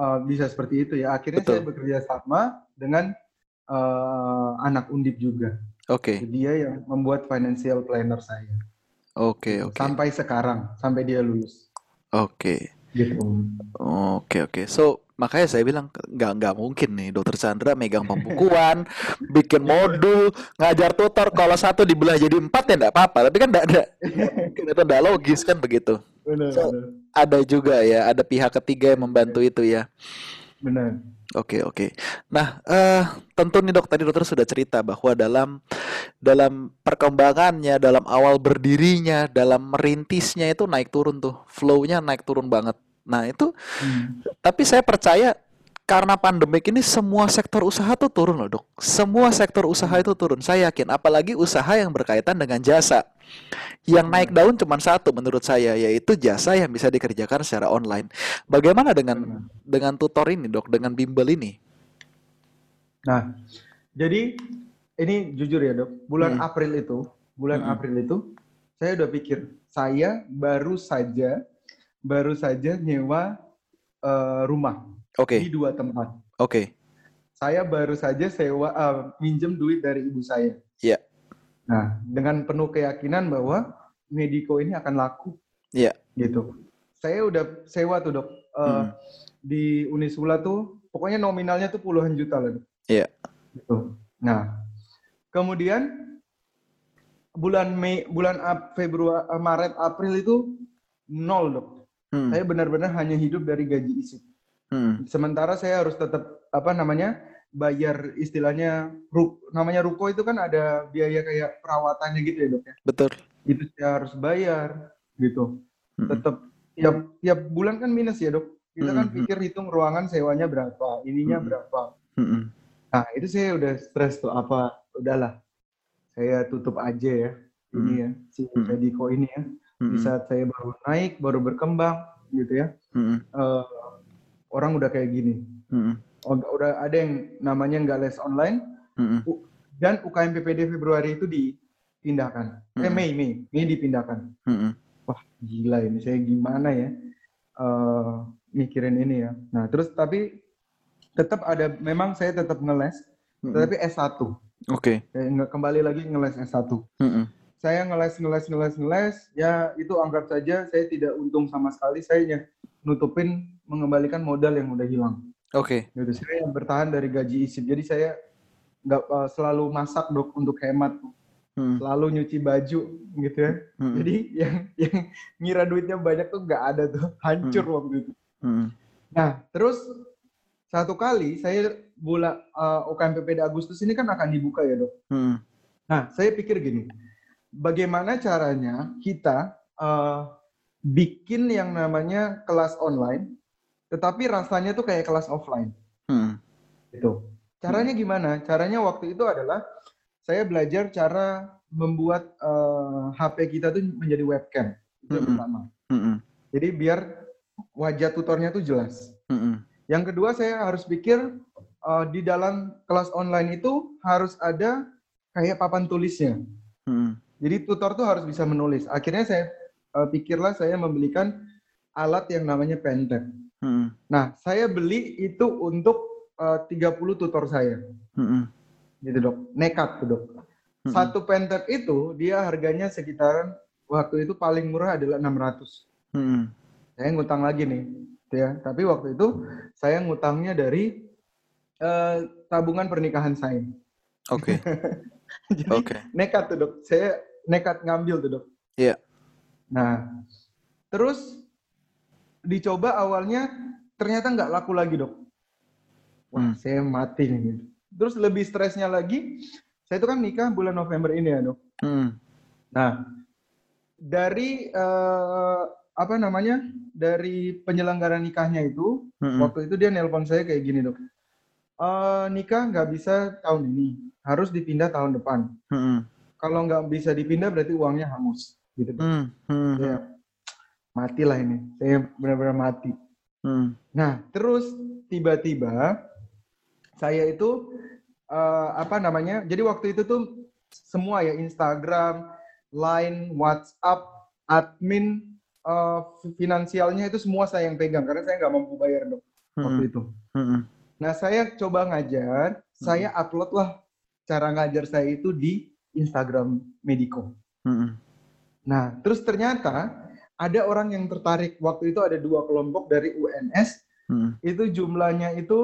uh. bisa seperti itu ya. Akhirnya betul. saya bekerja sama dengan uh, anak undip juga. Oke. Okay. Dia yang membuat financial planner saya. Oke, okay, oke. Okay. Sampai sekarang, sampai dia lulus. Oke. Okay. Gitu. Oke, okay, oke. Okay. So, makanya saya bilang nggak nggak mungkin nih dokter Chandra megang pembukuan bikin modul ngajar tutor kalau satu dibelah jadi empat ya nggak apa-apa tapi kan nggak ada itu nggak logis kan begitu benar, so, benar. ada juga ya ada pihak ketiga yang membantu itu ya benar Oke oke. Nah uh, tentu nih dok tadi dokter sudah cerita bahwa dalam dalam perkembangannya, dalam awal berdirinya, dalam merintisnya itu naik turun tuh, flownya naik turun banget. Nah, itu hmm. tapi saya percaya karena pandemik ini semua sektor usaha tuh turun loh, Dok. Semua sektor usaha itu turun. Saya yakin apalagi usaha yang berkaitan dengan jasa. Yang naik daun cuma satu menurut saya yaitu jasa yang bisa dikerjakan secara online. Bagaimana dengan dengan tutor ini, Dok? Dengan bimbel ini? Nah, jadi ini jujur ya, Dok. Bulan hmm. April itu, bulan hmm. April itu saya udah pikir saya baru saja baru saja nyewa uh, rumah okay. di dua tempat. Oke. Okay. Saya baru saja sewa uh, minjem duit dari ibu saya. Iya. Yeah. Nah, dengan penuh keyakinan bahwa Mediko ini akan laku. Iya. Yeah. Gitu. Saya udah sewa tuh dok uh, hmm. di Unisula tuh, pokoknya nominalnya tuh puluhan juta lah. Iya. Yeah. Gitu. Nah, kemudian bulan Mei, bulan Februari, Maret, April itu nol dok. Hmm. Saya benar-benar hanya hidup dari gaji isi. Hmm. Sementara saya harus tetap apa namanya bayar istilahnya ruk, namanya ruko itu kan ada biaya kayak perawatannya gitu ya dok ya. Betul. Itu saya harus bayar gitu. Hmm. Tetap tiap tiap bulan kan minus ya dok. Kita kan hmm. kan pikir hitung ruangan sewanya berapa, ininya hmm. berapa. Hmm. Nah itu saya udah stres tuh apa udahlah saya tutup aja ya hmm. ini ya si hmm. Mediko ini ya hmm. di saat saya baru naik baru berkembang gitu ya hmm. uh, orang udah kayak gini hmm. udah ada yang namanya nggak les online hmm. dan UKM PPD Februari itu dipindahkan hmm. eh Mei Mei Mei dipindahkan hmm. wah gila ini saya gimana ya uh, mikirin ini ya nah terus tapi tetap ada memang saya tetap ngeles hmm. tetapi S1 Oke. Okay. Kembali lagi ngeles S1. Hmm saya ngeles ngeles ngeles ngeles ya itu anggap saja saya tidak untung sama sekali saya nutupin mengembalikan modal yang udah hilang oke okay. gitu saya bertahan dari gaji isip jadi saya nggak uh, selalu masak dok untuk hemat hmm. selalu nyuci baju gitu ya hmm. jadi yang yang ngira duitnya banyak tuh nggak ada tuh hancur hmm. waktu itu hmm. nah terus satu kali saya bulan uh, UKM PPD Agustus ini kan akan dibuka ya dok hmm. nah saya pikir gini bagaimana caranya kita uh, bikin yang namanya kelas online, tetapi rasanya tuh kayak kelas offline. Hmm. Gitu. Caranya hmm. gimana? Caranya waktu itu adalah saya belajar cara membuat uh, eh, HP kita tuh menjadi webcam. Itu yang hmm. pertama. Hmm. Jadi biar wajah tutornya tuh jelas. Hmm. Yang kedua saya harus pikir uh, di dalam kelas online itu harus ada kayak papan tulisnya. Hmm. Jadi tutor tuh harus bisa menulis. Akhirnya saya uh, pikirlah saya membelikan alat yang namanya Pentab. Hmm. Nah, saya beli itu untuk uh, 30 tutor saya. Hmm. Gitu dok. Nekat tuh dok. Hmm. Satu Pentab itu dia harganya sekitaran waktu itu paling murah adalah 600. Hmm. Saya ngutang lagi nih, ya. Tapi waktu itu saya ngutangnya dari uh, tabungan pernikahan saya. Oke. Okay. Jadi okay. nekat tuh dok. Saya nekat ngambil tuh dok. Iya. Yeah. Nah, terus dicoba awalnya ternyata nggak laku lagi dok. Wah, hmm. saya mati nih. Terus lebih stresnya lagi, saya itu kan nikah bulan November ini ya dok. Hmm. Nah, dari uh, apa namanya dari penyelenggara nikahnya itu hmm. waktu itu dia nelpon saya kayak gini dok uh, nikah nggak bisa tahun ini, harus dipindah tahun depan. Hmm. Kalau nggak bisa dipindah berarti uangnya hangus, gitu. Hmm. Hmm. Ya, matilah ini, saya benar-benar mati. Hmm. Nah, terus tiba-tiba saya itu uh, apa namanya? Jadi waktu itu tuh semua ya Instagram, Line, WhatsApp, admin, uh, finansialnya itu semua saya yang pegang karena saya nggak mampu bayar dok hmm. waktu itu. Hmm. Nah, saya coba ngajar, hmm. saya upload lah cara ngajar saya itu di Instagram Mediko. Hmm. Nah, terus ternyata ada orang yang tertarik. Waktu itu ada dua kelompok dari UNS. Hmm. Itu jumlahnya itu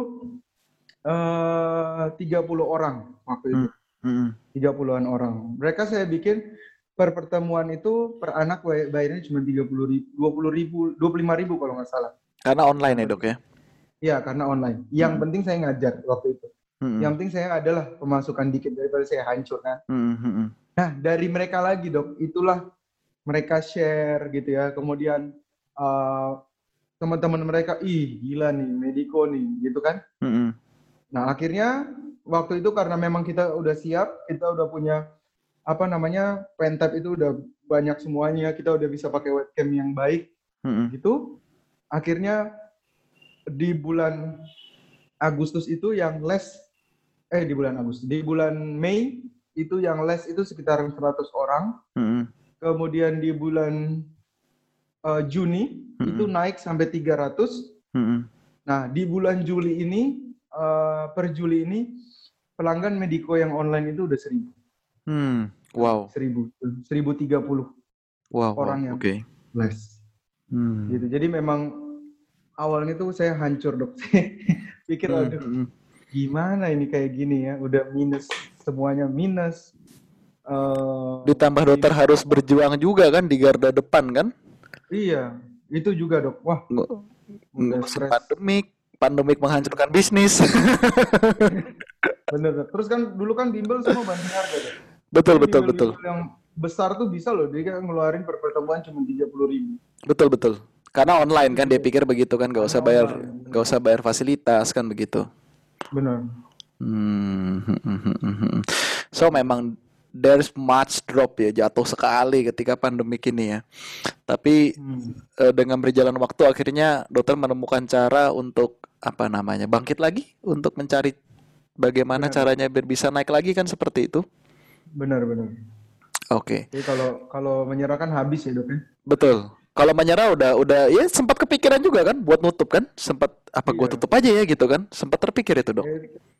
eh, uh, 30 orang waktu itu. Hmm. 30-an hmm. orang. Mereka saya bikin per pertemuan itu per anak bayarnya cuma 30 ribu, 20 ribu, 25 ribu kalau nggak salah. Karena online ya dok ya? Iya, karena online. Yang hmm. penting saya ngajar waktu itu. Hmm. Yang penting saya adalah pemasukan dikit daripada saya hancur kan. Hmm. Nah, dari mereka lagi dok, itulah mereka share gitu ya. Kemudian uh, teman-teman mereka, ih gila nih, Mediko nih, gitu kan. Hmm. Nah, akhirnya waktu itu karena memang kita udah siap, kita udah punya apa namanya pentap itu udah banyak semuanya, kita udah bisa pakai webcam yang baik, hmm. gitu. Akhirnya di bulan Agustus itu yang les eh di bulan Agustus di bulan Mei itu yang les itu sekitar 100 orang hmm. kemudian di bulan uh, Juni hmm. itu naik sampai 300 hmm. nah di bulan Juli ini uh, per Juli ini pelanggan Mediko yang online itu udah seribu hmm. wow seribu seribu tiga puluh wow, orang wow. yang okay. les hmm. gitu jadi memang awalnya tuh saya hancur dok. Pikir hmm, aduh hmm. Gimana ini kayak gini ya, udah minus semuanya minus. Uh, Ditambah dokter harus berjuang juga kan di garda depan kan? Iya, itu juga dok. Wah, nggak pandemik, pandemik menghancurkan bisnis. Bener, terus kan dulu kan bimbel semua banding harga dok. Betul, Jadi betul, betul. Yang besar tuh bisa loh, dia kan ngeluarin per pertemuan cuma tiga puluh ribu. Betul, betul. Karena online kan dia pikir begitu kan, gak usah bayar, gak usah bayar fasilitas kan begitu. Benar. Hmm. So memang there's much drop ya jatuh sekali ketika pandemi ini ya. Tapi hmm. eh, dengan berjalan waktu akhirnya dokter menemukan cara untuk apa namanya bangkit lagi untuk mencari bagaimana benar. caranya biar bisa naik lagi kan seperti itu. Benar benar. Oke. Okay. Jadi kalau kalau menyerah kan habis ya dok ya. Betul. Kalau menyerah udah udah ya sempat kepikiran juga kan buat nutup kan sempat apa iya. gua tutup aja ya gitu kan sempat terpikir itu dok.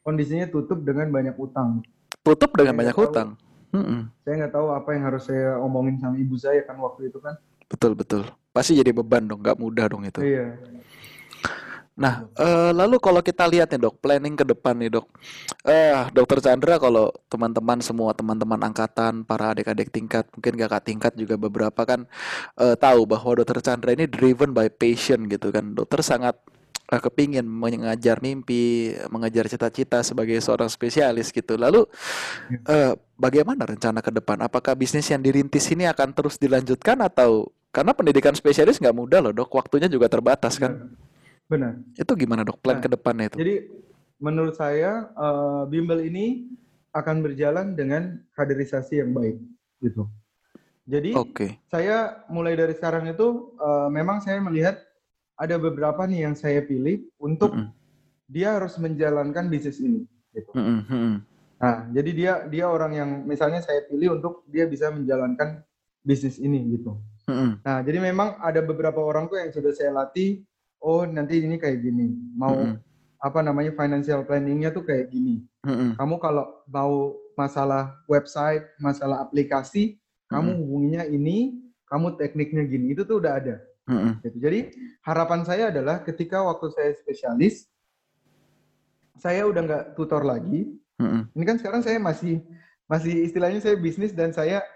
Kondisinya tutup dengan banyak utang. Tutup dengan saya banyak utang. Hmm. Saya nggak tahu apa yang harus saya omongin sama ibu saya kan waktu itu kan. Betul betul. Pasti jadi beban dong, nggak mudah dong itu. Iya. Nah, uh, lalu kalau kita lihat nih dok, planning ke depan nih dok, uh, dokter Chandra kalau teman-teman semua teman-teman angkatan, para adik-adik tingkat, mungkin kakak tingkat juga beberapa kan uh, tahu bahwa dokter Chandra ini driven by passion gitu kan, dokter sangat uh, kepingin mengajar mimpi, mengejar cita-cita sebagai seorang spesialis gitu. Lalu uh, bagaimana rencana ke depan? Apakah bisnis yang dirintis ini akan terus dilanjutkan atau karena pendidikan spesialis nggak mudah loh dok, waktunya juga terbatas kan? Benar. Itu gimana dok plan nah, ke depannya itu? Jadi menurut saya uh, bimbel ini akan berjalan dengan kaderisasi yang baik gitu. Jadi okay. saya mulai dari sekarang itu uh, memang saya melihat ada beberapa nih yang saya pilih untuk mm -hmm. dia harus menjalankan bisnis ini. Gitu. Mm -hmm. Nah, jadi dia dia orang yang misalnya saya pilih untuk dia bisa menjalankan bisnis ini gitu. Mm -hmm. Nah, jadi memang ada beberapa orang tuh yang sudah saya latih. Oh, nanti ini kayak gini. Mau mm -hmm. apa namanya financial planningnya tuh kayak gini. Mm -hmm. Kamu kalau mau masalah website, masalah aplikasi, mm -hmm. kamu hubunginya ini, kamu tekniknya gini. Itu tuh udah ada. Mm -hmm. Gitu. Jadi harapan saya adalah ketika waktu saya spesialis, saya udah nggak tutor lagi. Mm-hmm. Ini kan sekarang saya masih masih istilahnya saya bisnis dan saya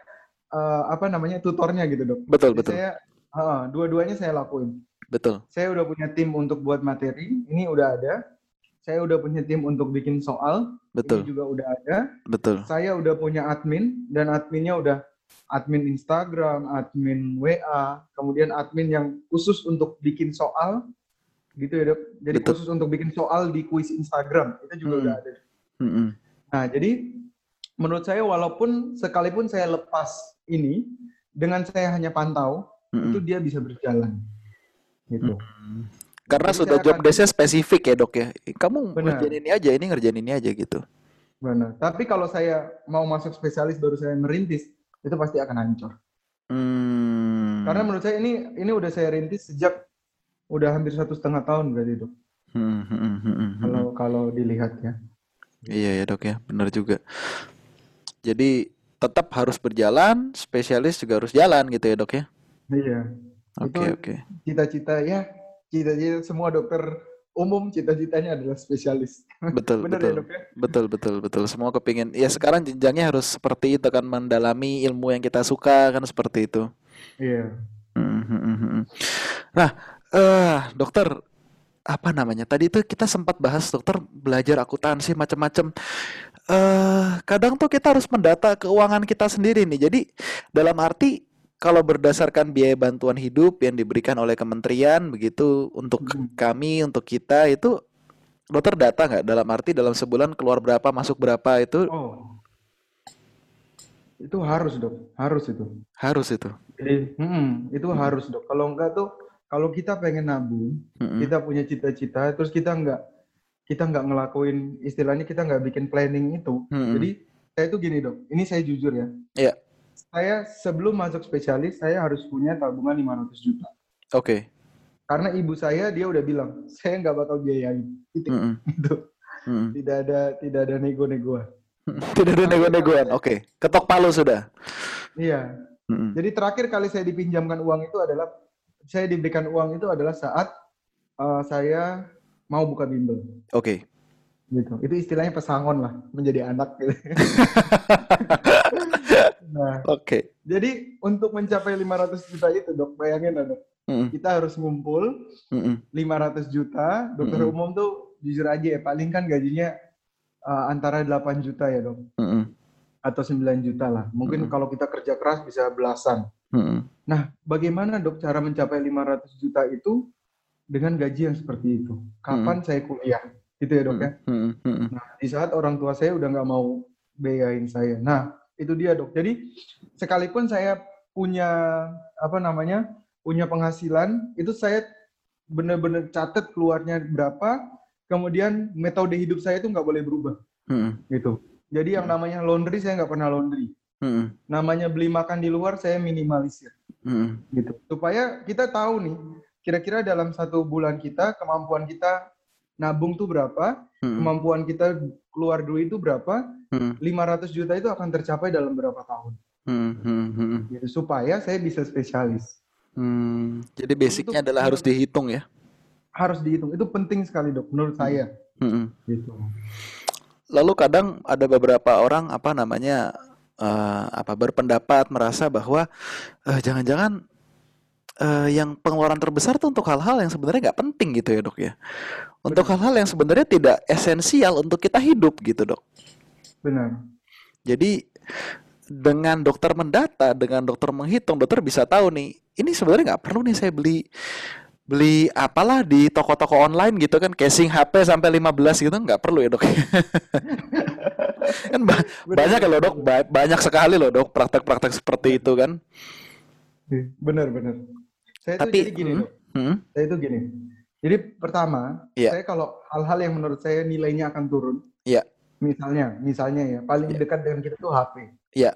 uh, apa namanya tutornya gitu dok. Betul Jadi betul. Saya uh, dua-duanya saya lakuin. Betul. Saya udah punya tim untuk buat materi, ini udah ada. Saya udah punya tim untuk bikin soal, betul. ini juga udah ada. Betul. Saya udah punya admin dan adminnya udah admin Instagram, admin WA, kemudian admin yang khusus untuk bikin soal, gitu ya dok. Jadi Betul. khusus untuk bikin soal di kuis Instagram itu juga hmm. udah ada. Hmm. Nah jadi menurut saya walaupun sekalipun saya lepas ini dengan saya hanya pantau hmm. itu dia bisa berjalan. Gitu. Hmm. Karena jadi sudah job desknya spesifik ya dok ya. Kamu Benar. ngerjain ini aja, ini ngerjain ini aja gitu. Benar. Tapi kalau saya mau masuk spesialis baru saya merintis itu pasti akan hancur. Hmm. Karena menurut saya ini ini udah saya rintis sejak udah hampir satu setengah tahun berarti dok. Hmm, hmm, hmm, hmm, kalau kalau dilihat ya. Iya ya dok ya, benar juga. Jadi tetap harus berjalan, spesialis juga harus jalan gitu ya dok ya. Iya. Oke okay, oke. Okay. Cita-cita ya, cita-cita semua dokter umum cita-citanya adalah spesialis. Betul Benar betul. Ya, dok, ya? Betul betul betul. Semua kepingin. Ya sekarang jenjangnya harus seperti itu kan mendalami ilmu yang kita suka kan seperti itu. Iya. Nah, uh, dokter apa namanya tadi itu kita sempat bahas dokter belajar akuntansi macam-macam uh, kadang tuh kita harus mendata keuangan kita sendiri nih jadi dalam arti kalau berdasarkan biaya bantuan hidup yang diberikan oleh kementerian begitu untuk hmm. kami untuk kita itu dokter data nggak dalam arti dalam sebulan keluar berapa masuk berapa itu oh. itu harus dok harus itu harus itu Jadi, hmm, itu hmm. harus dok kalau enggak tuh kalau kita pengen nabung, mm-hmm. kita punya cita-cita, terus kita nggak kita nggak ngelakuin istilahnya kita nggak bikin planning itu. Mm-hmm. Jadi saya itu gini dok, ini saya jujur ya. Iya. Yeah. Saya sebelum masuk spesialis, saya harus punya tabungan 500 juta. Oke. Okay. Karena ibu saya dia udah bilang, saya nggak bakal biayain. Itu. Mm-hmm. itu. Mm-hmm. Tidak ada tidak ada nego-negoan. tidak ada nego-negoan. Oke. Okay. Ketok palu sudah. Iya. Mm-hmm. Jadi terakhir kali saya dipinjamkan uang itu adalah saya diberikan uang itu adalah saat uh, saya mau buka bimbel. Oke. Okay. Gitu. Itu istilahnya pesangon lah, menjadi anak gitu. nah, oke. Okay. Jadi untuk mencapai 500 juta itu, Dok, bayangin dok. Mm. Kita harus ngumpul mm 500 juta. Dokter mm umum tuh jujur aja ya, paling kan gajinya uh, antara 8 juta ya, Dok. Mm Atau 9 juta lah. Mungkin mm kalau kita kerja keras bisa belasan. Hmm. Nah, bagaimana dok cara mencapai 500 juta itu dengan gaji yang seperti itu? Kapan hmm. saya kuliah? Gitu ya dok ya. Nah, di saat orang tua saya udah nggak mau biayain saya. Nah, itu dia dok. Jadi sekalipun saya punya apa namanya punya penghasilan, itu saya benar-benar catat keluarnya berapa, kemudian metode hidup saya itu nggak boleh berubah. Hmm. Gitu. Jadi yang namanya laundry saya nggak pernah laundry. Hmm. Namanya beli makan di luar saya minimalisir. Hmm. Gitu. Supaya kita tahu nih, kira-kira dalam satu bulan kita kemampuan kita nabung tuh berapa, hmm. kemampuan kita keluar duit itu berapa, hmm. 500 juta itu akan tercapai dalam berapa tahun. Hmm. Hmm. Hmm. Gitu. Supaya saya bisa spesialis. Hmm. Jadi basicnya itu, adalah harus dihitung ya? Harus dihitung. Itu penting sekali dok, menurut hmm. saya. Hmm. Gitu. Lalu kadang ada beberapa orang apa namanya uh, apa berpendapat merasa bahwa uh, jangan-jangan uh, yang pengeluaran terbesar tuh untuk hal-hal yang sebenarnya nggak penting gitu ya dok ya untuk hal-hal yang sebenarnya tidak esensial untuk kita hidup gitu dok benar. Jadi dengan dokter mendata dengan dokter menghitung dokter bisa tahu nih ini sebenarnya nggak perlu nih saya beli beli apalah di toko-toko online gitu kan casing HP sampai 15 gitu nggak perlu ya dok. Kan ba banyak ya loh dok. ba banyak sekali loh dok praktek-praktek seperti itu kan. Benar benar. Saya Tapi, itu jadi gini hmm, dok. Hmm? saya itu gini. Jadi pertama, yeah. saya kalau hal-hal yang menurut saya nilainya akan turun. Iya. Misalnya, misalnya ya, paling yeah. dekat dengan kita tuh HP. Iya. Yeah.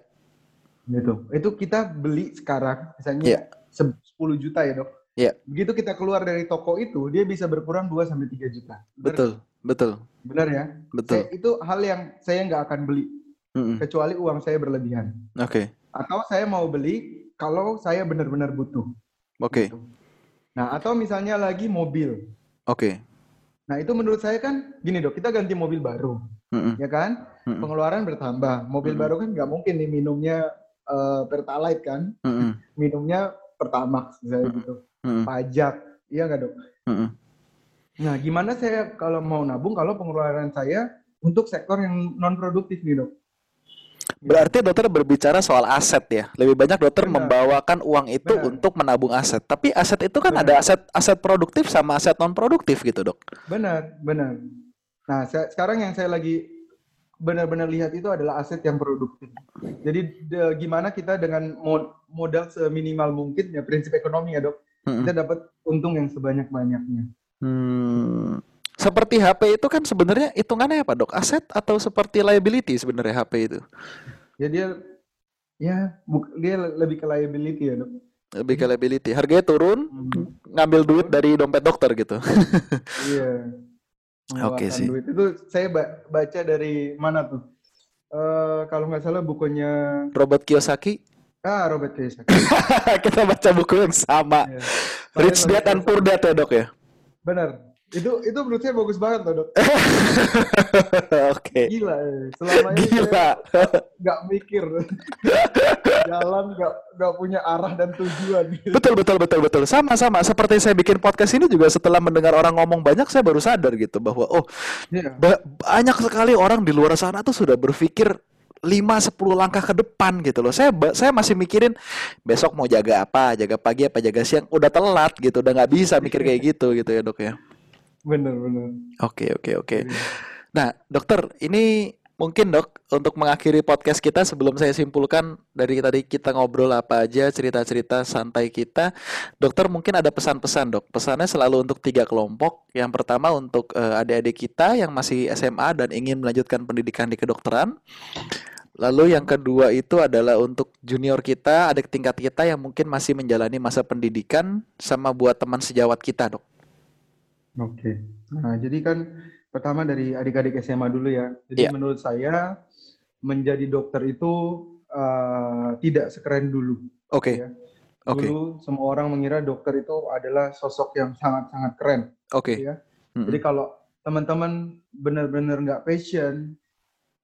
Gitu. Itu kita beli sekarang, misalnya yeah. 10 juta ya, Dok. Iya. Yeah. Begitu kita keluar dari toko itu, dia bisa berkurang 2 sampai 3 juta. Bener? Betul, betul. Benar ya? Betul. Saya, itu hal yang saya nggak akan beli. Mm -mm. Kecuali uang saya berlebihan. Oke. Okay. Atau saya mau beli kalau saya benar-benar butuh. Oke. Okay. Gitu. Nah, atau misalnya lagi mobil. Oke. Okay. Nah, itu menurut saya kan gini dok, kita ganti mobil baru, mm -mm. ya kan? Mm -mm. Pengeluaran bertambah. Mobil mm -mm. baru kan nggak mungkin nih minumnya uh, pertalite kan? Mm -mm. Minumnya pertamax misalnya mm -mm. gitu. Mm -mm. Pajak, iya nggak dok? Mm -mm. Nah, gimana saya kalau mau nabung kalau pengeluaran saya untuk sektor yang non produktif nih dok? Berarti dokter berbicara soal aset ya. Lebih banyak dokter Benar. membawakan uang itu Benar. untuk menabung aset. Tapi aset itu kan benar. ada aset aset produktif sama aset non produktif gitu, Dok. Benar, benar. Nah, saya, sekarang yang saya lagi benar-benar lihat itu adalah aset yang produktif. Jadi de, gimana kita dengan mod, modal seminimal mungkin ya prinsip ekonomi ya, Dok. Hmm. Kita dapat untung yang sebanyak-banyaknya. Hmm. Seperti HP itu kan sebenarnya hitungannya apa dok? Aset atau seperti liability sebenarnya HP itu? Ya dia ya dia lebih ke liability ya dok. Lebih ke liability. Harganya turun, hmm. ngambil duit dari dompet dokter gitu. iya. Oke okay, sih. Duit. Itu saya baca dari mana tuh? Uh, kalau nggak salah bukunya Robert Kiyosaki. Ah, Robert Kiyosaki. Kita baca buku yang sama. Yeah. Rich Dad and Poor Dad ya dok ya? Benar. Itu itu menurut saya bagus banget loh dok. Oke. Okay. Gila, eh. selama ini Gila. nggak mikir, jalan nggak nggak punya arah dan tujuan. Betul betul betul betul. Sama sama. Seperti saya bikin podcast ini juga setelah mendengar orang ngomong banyak, saya baru sadar gitu bahwa oh yeah. ba banyak sekali orang di luar sana tuh sudah berpikir 5 10 langkah ke depan gitu loh. Saya saya masih mikirin besok mau jaga apa, jaga pagi apa jaga siang, udah telat gitu, udah nggak bisa mikir kayak gitu gitu ya, Dok ya. Benar, benar. Oke, oke, oke. Iya. Nah, dokter, ini mungkin dok untuk mengakhiri podcast kita sebelum saya simpulkan dari tadi kita ngobrol apa aja cerita-cerita santai kita dokter mungkin ada pesan-pesan dok pesannya selalu untuk tiga kelompok yang pertama untuk uh, adik-adik kita yang masih SMA dan ingin melanjutkan pendidikan di kedokteran Lalu yang kedua itu adalah untuk junior kita, adik tingkat kita yang mungkin masih menjalani masa pendidikan sama buat teman sejawat kita, Dok. Oke. Nah, jadi kan pertama dari adik-adik SMA dulu ya. Jadi yeah. menurut saya menjadi dokter itu uh, tidak sekeren dulu. Oke. Okay. Ya. Dulu okay. semua orang mengira dokter itu adalah sosok yang sangat-sangat keren. Oke. Okay. Ya. Mm-hmm. Jadi kalau teman-teman benar-benar nggak passion,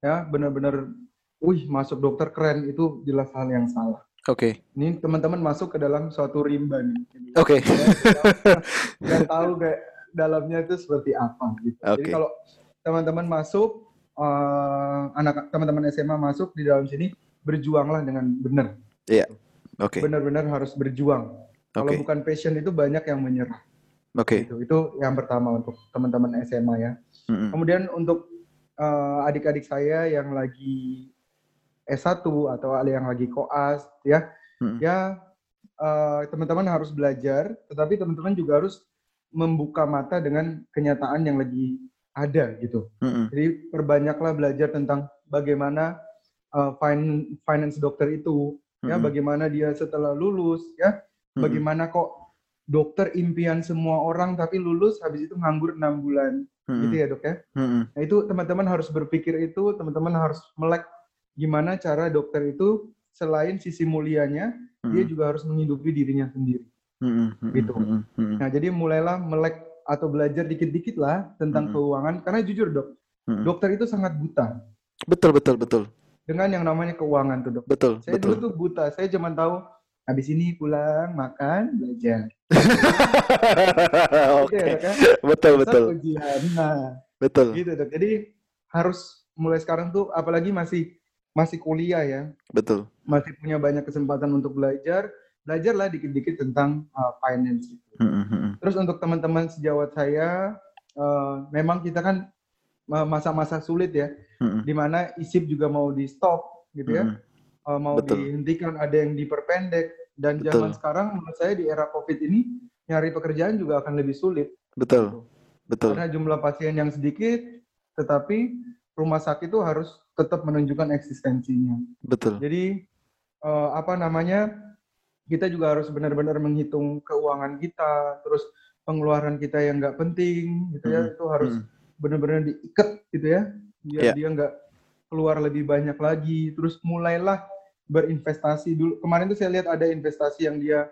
ya benar-benar, wih masuk dokter keren itu jelas hal yang salah. Oke. Okay. Ini teman-teman masuk ke dalam suatu rimba nih. Oke. Okay. Ya, tahu kayak dalamnya itu seperti apa gitu. Okay. Jadi kalau teman-teman masuk uh, anak teman-teman SMA masuk di dalam sini berjuanglah dengan benar. Iya. Yeah. Oke. Okay. Benar-benar harus berjuang. Okay. Kalau bukan passion itu banyak yang menyerah. Oke. Okay. Gitu. Itu yang pertama untuk teman-teman SMA ya. Mm-hmm. Kemudian untuk uh, adik-adik saya yang lagi S1 atau ada yang lagi koas ya. Mm-hmm. Ya uh, teman-teman harus belajar, tetapi teman-teman juga harus membuka mata dengan kenyataan yang lagi ada gitu. Mm-hmm. Jadi perbanyaklah belajar tentang bagaimana uh, finance dokter itu, mm-hmm. ya bagaimana dia setelah lulus, ya mm-hmm. bagaimana kok dokter impian semua orang tapi lulus habis itu nganggur enam bulan, mm-hmm. gitu ya dok ya. Mm-hmm. Nah itu teman-teman harus berpikir itu, teman-teman harus melek gimana cara dokter itu selain sisi mulianya, mm-hmm. dia juga harus menghidupi dirinya sendiri. Gitu. Nah jadi mulailah melek atau belajar dikit-dikit lah tentang keuangan karena jujur dok, dokter itu sangat buta. Betul betul betul. Dengan yang namanya keuangan tuh dok. Betul. Saya betul. dulu tuh buta, saya cuma tahu habis ini pulang makan belajar. Oke. Okay. kan? Betul betul. Ujian. Nah, betul. Gitu dok. Jadi harus mulai sekarang tuh apalagi masih masih kuliah ya. Betul. Masih punya banyak kesempatan untuk belajar belajarlah dikit-dikit tentang uh, finance itu. Mm-hmm. Terus untuk teman-teman sejawat saya, uh, memang kita kan masa-masa sulit ya, di mana isip juga mau di stop gitu ya, uh, mau Betul. dihentikan, ada yang diperpendek dan Betul. zaman sekarang menurut saya di era covid ini nyari pekerjaan juga akan lebih sulit. Betul. Gitu. Betul. Karena jumlah pasien yang sedikit, tetapi rumah sakit itu harus tetap menunjukkan eksistensinya. Betul. Jadi uh, apa namanya? Kita juga harus benar-benar menghitung keuangan kita, terus pengeluaran kita yang nggak penting, gitu ya, hmm. itu harus hmm. benar-benar diikat, gitu ya, biar yeah. dia nggak keluar lebih banyak lagi. Terus mulailah berinvestasi dulu. Kemarin tuh saya lihat ada investasi yang dia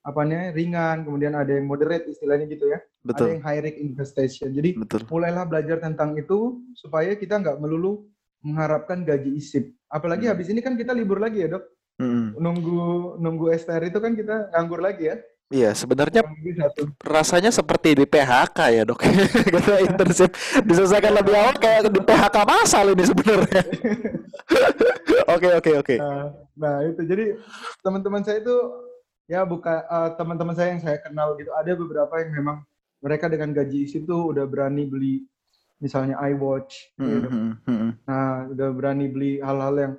apanya ringan, kemudian ada yang moderate istilahnya gitu ya. Betul. Ada yang high risk investment. Jadi Betul. mulailah belajar tentang itu supaya kita nggak melulu mengharapkan gaji isip. Apalagi hmm. habis ini kan kita libur lagi ya dok. Hmm. Nunggu nunggu STR itu kan kita nganggur lagi ya. Iya, sebenarnya rasanya seperti di PHK ya dok. Kita internship diselesaikan lebih awal kayak di PHK masal ini sebenarnya. Oke oke oke. Nah, nah itu jadi teman-teman saya itu ya buka uh, teman-teman saya yang saya kenal gitu ada beberapa yang memang mereka dengan gaji isi tuh udah berani beli misalnya iWatch gitu. Mm -hmm. nah udah berani beli hal-hal yang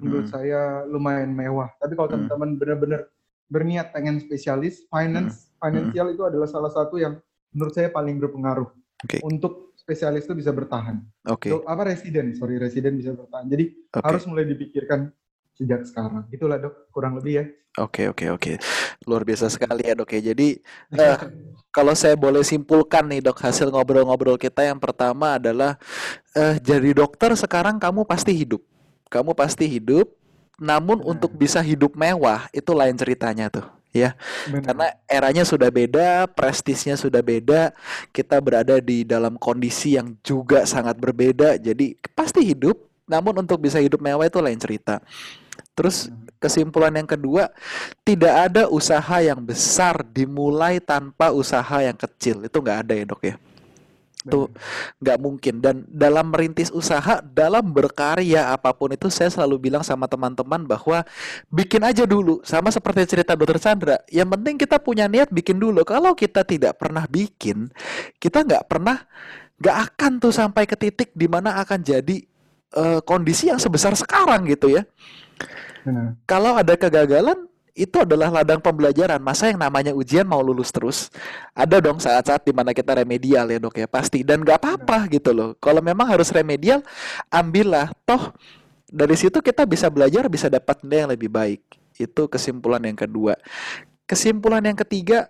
menurut mm -hmm. saya lumayan mewah tapi kalau mm -hmm. teman-teman benar-benar berniat pengen spesialis finance mm -hmm. financial mm -hmm. itu adalah salah satu yang menurut saya paling berpengaruh okay. untuk spesialis itu bisa bertahan. Oke. Okay. Apa residen? Sorry, residen bisa bertahan. Jadi okay. harus mulai dipikirkan sejak sekarang. Itulah dok, kurang lebih ya. Oke oke oke, luar biasa sekali ya dok ya. Jadi uh, kalau saya boleh simpulkan nih dok hasil ngobrol-ngobrol kita yang pertama adalah uh, jadi dokter sekarang kamu pasti hidup, kamu pasti hidup. Namun nah. untuk bisa hidup mewah itu lain ceritanya tuh ya. Benar. Karena eranya sudah beda, prestisnya sudah beda, kita berada di dalam kondisi yang juga sangat berbeda. Jadi pasti hidup, namun untuk bisa hidup mewah itu lain cerita. Terus kesimpulan yang kedua, tidak ada usaha yang besar dimulai tanpa usaha yang kecil. Itu nggak ada ya dok ya? Itu nggak mungkin. Dan dalam merintis usaha, dalam berkarya apa pun itu, saya selalu bilang sama teman-teman bahwa bikin aja dulu. Sama seperti cerita dokter Chandra. Yang penting kita punya niat bikin dulu. Kalau kita tidak pernah bikin, kita nggak pernah, nggak akan tuh sampai ke titik di mana akan jadi uh, kondisi yang sebesar sekarang gitu ya. Hmm. Kalau ada kegagalan, itu adalah ladang pembelajaran. Masa yang namanya ujian mau lulus terus? Ada dong saat-saat di mana kita remedial ya dok ya pasti. Dan nggak apa-apa gitu loh. Kalau memang harus remedial, ambillah. Toh dari situ kita bisa belajar, bisa dapat nilai yang lebih baik. Itu kesimpulan yang kedua. Kesimpulan yang ketiga,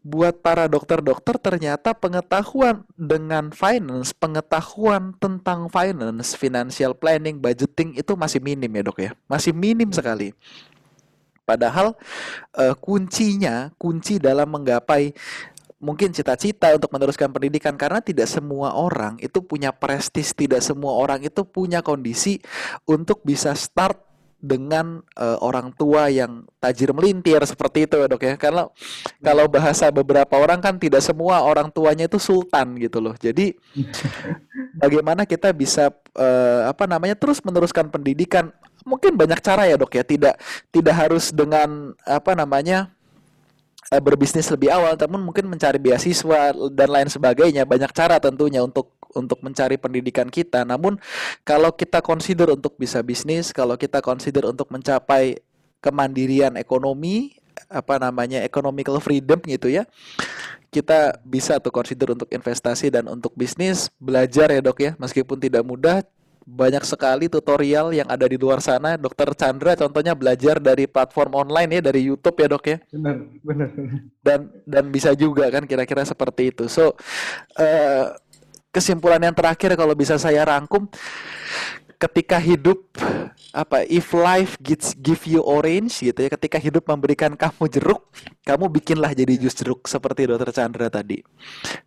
buat para dokter-dokter ternyata pengetahuan dengan finance, pengetahuan tentang finance, financial planning, budgeting itu masih minim ya dok ya, masih minim sekali. Padahal uh, kuncinya, kunci dalam menggapai mungkin cita-cita untuk meneruskan pendidikan karena tidak semua orang itu punya prestis, tidak semua orang itu punya kondisi untuk bisa start dengan uh, orang tua yang tajir melintir seperti itu ya dok ya. Karena kalau bahasa beberapa orang kan tidak semua orang tuanya itu sultan gitu loh. Jadi bagaimana kita bisa uh, apa namanya terus meneruskan pendidikan? Mungkin banyak cara ya dok ya. Tidak tidak harus dengan apa namanya uh, berbisnis lebih awal, namun mungkin mencari beasiswa dan lain sebagainya. Banyak cara tentunya untuk untuk mencari pendidikan kita. Namun kalau kita consider untuk bisa bisnis, kalau kita consider untuk mencapai kemandirian ekonomi, apa namanya economical freedom gitu ya, kita bisa tuh consider untuk investasi dan untuk bisnis belajar ya dok ya, meskipun tidak mudah banyak sekali tutorial yang ada di luar sana. Dokter Chandra contohnya belajar dari platform online ya, dari YouTube ya dok ya. Benar, benar. Dan dan bisa juga kan kira-kira seperti itu. So uh, kesimpulan yang terakhir kalau bisa saya rangkum, ketika hidup apa if life gives give you orange gitu ya ketika hidup memberikan kamu jeruk kamu bikinlah jadi jus jeruk seperti dokter Chandra tadi.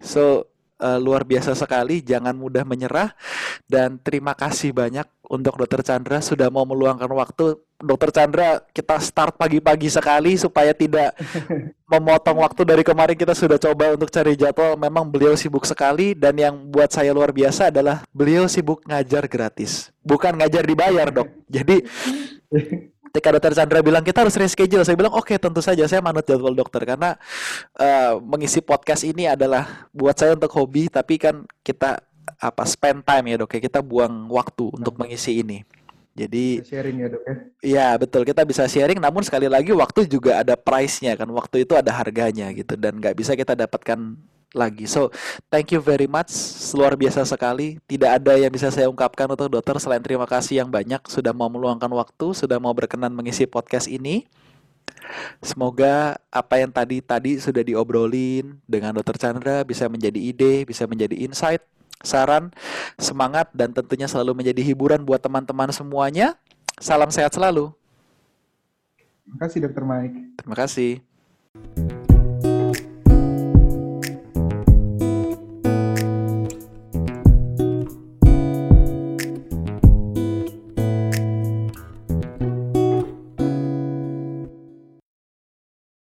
So uh, luar biasa sekali. Jangan mudah menyerah dan terima kasih banyak untuk Dokter Chandra sudah mau meluangkan waktu. Dokter Chandra, kita start pagi-pagi sekali supaya tidak memotong waktu dari kemarin kita sudah coba untuk cari jadwal. Memang beliau sibuk sekali dan yang buat saya luar biasa adalah beliau sibuk ngajar gratis, bukan ngajar dibayar, Dok. Jadi ketika dokter Chandra bilang kita harus reschedule, saya bilang oke okay, tentu saja saya manut jadwal dokter karena uh, mengisi podcast ini adalah buat saya untuk hobi, tapi kan kita apa spend time ya dok ya kita buang waktu untuk mengisi ini. Jadi bisa sharing ya dok ya. Iya betul kita bisa sharing, namun sekali lagi waktu juga ada price-nya kan, waktu itu ada harganya gitu dan nggak bisa kita dapatkan lagi. So thank you very much, luar biasa sekali. Tidak ada yang bisa saya ungkapkan untuk dokter selain terima kasih yang banyak sudah mau meluangkan waktu, sudah mau berkenan mengisi podcast ini. Semoga apa yang tadi tadi sudah diobrolin dengan Dokter Chandra bisa menjadi ide, bisa menjadi insight saran, semangat, dan tentunya selalu menjadi hiburan buat teman-teman semuanya. Salam sehat selalu. Terima kasih, Dokter Mike. Terima kasih.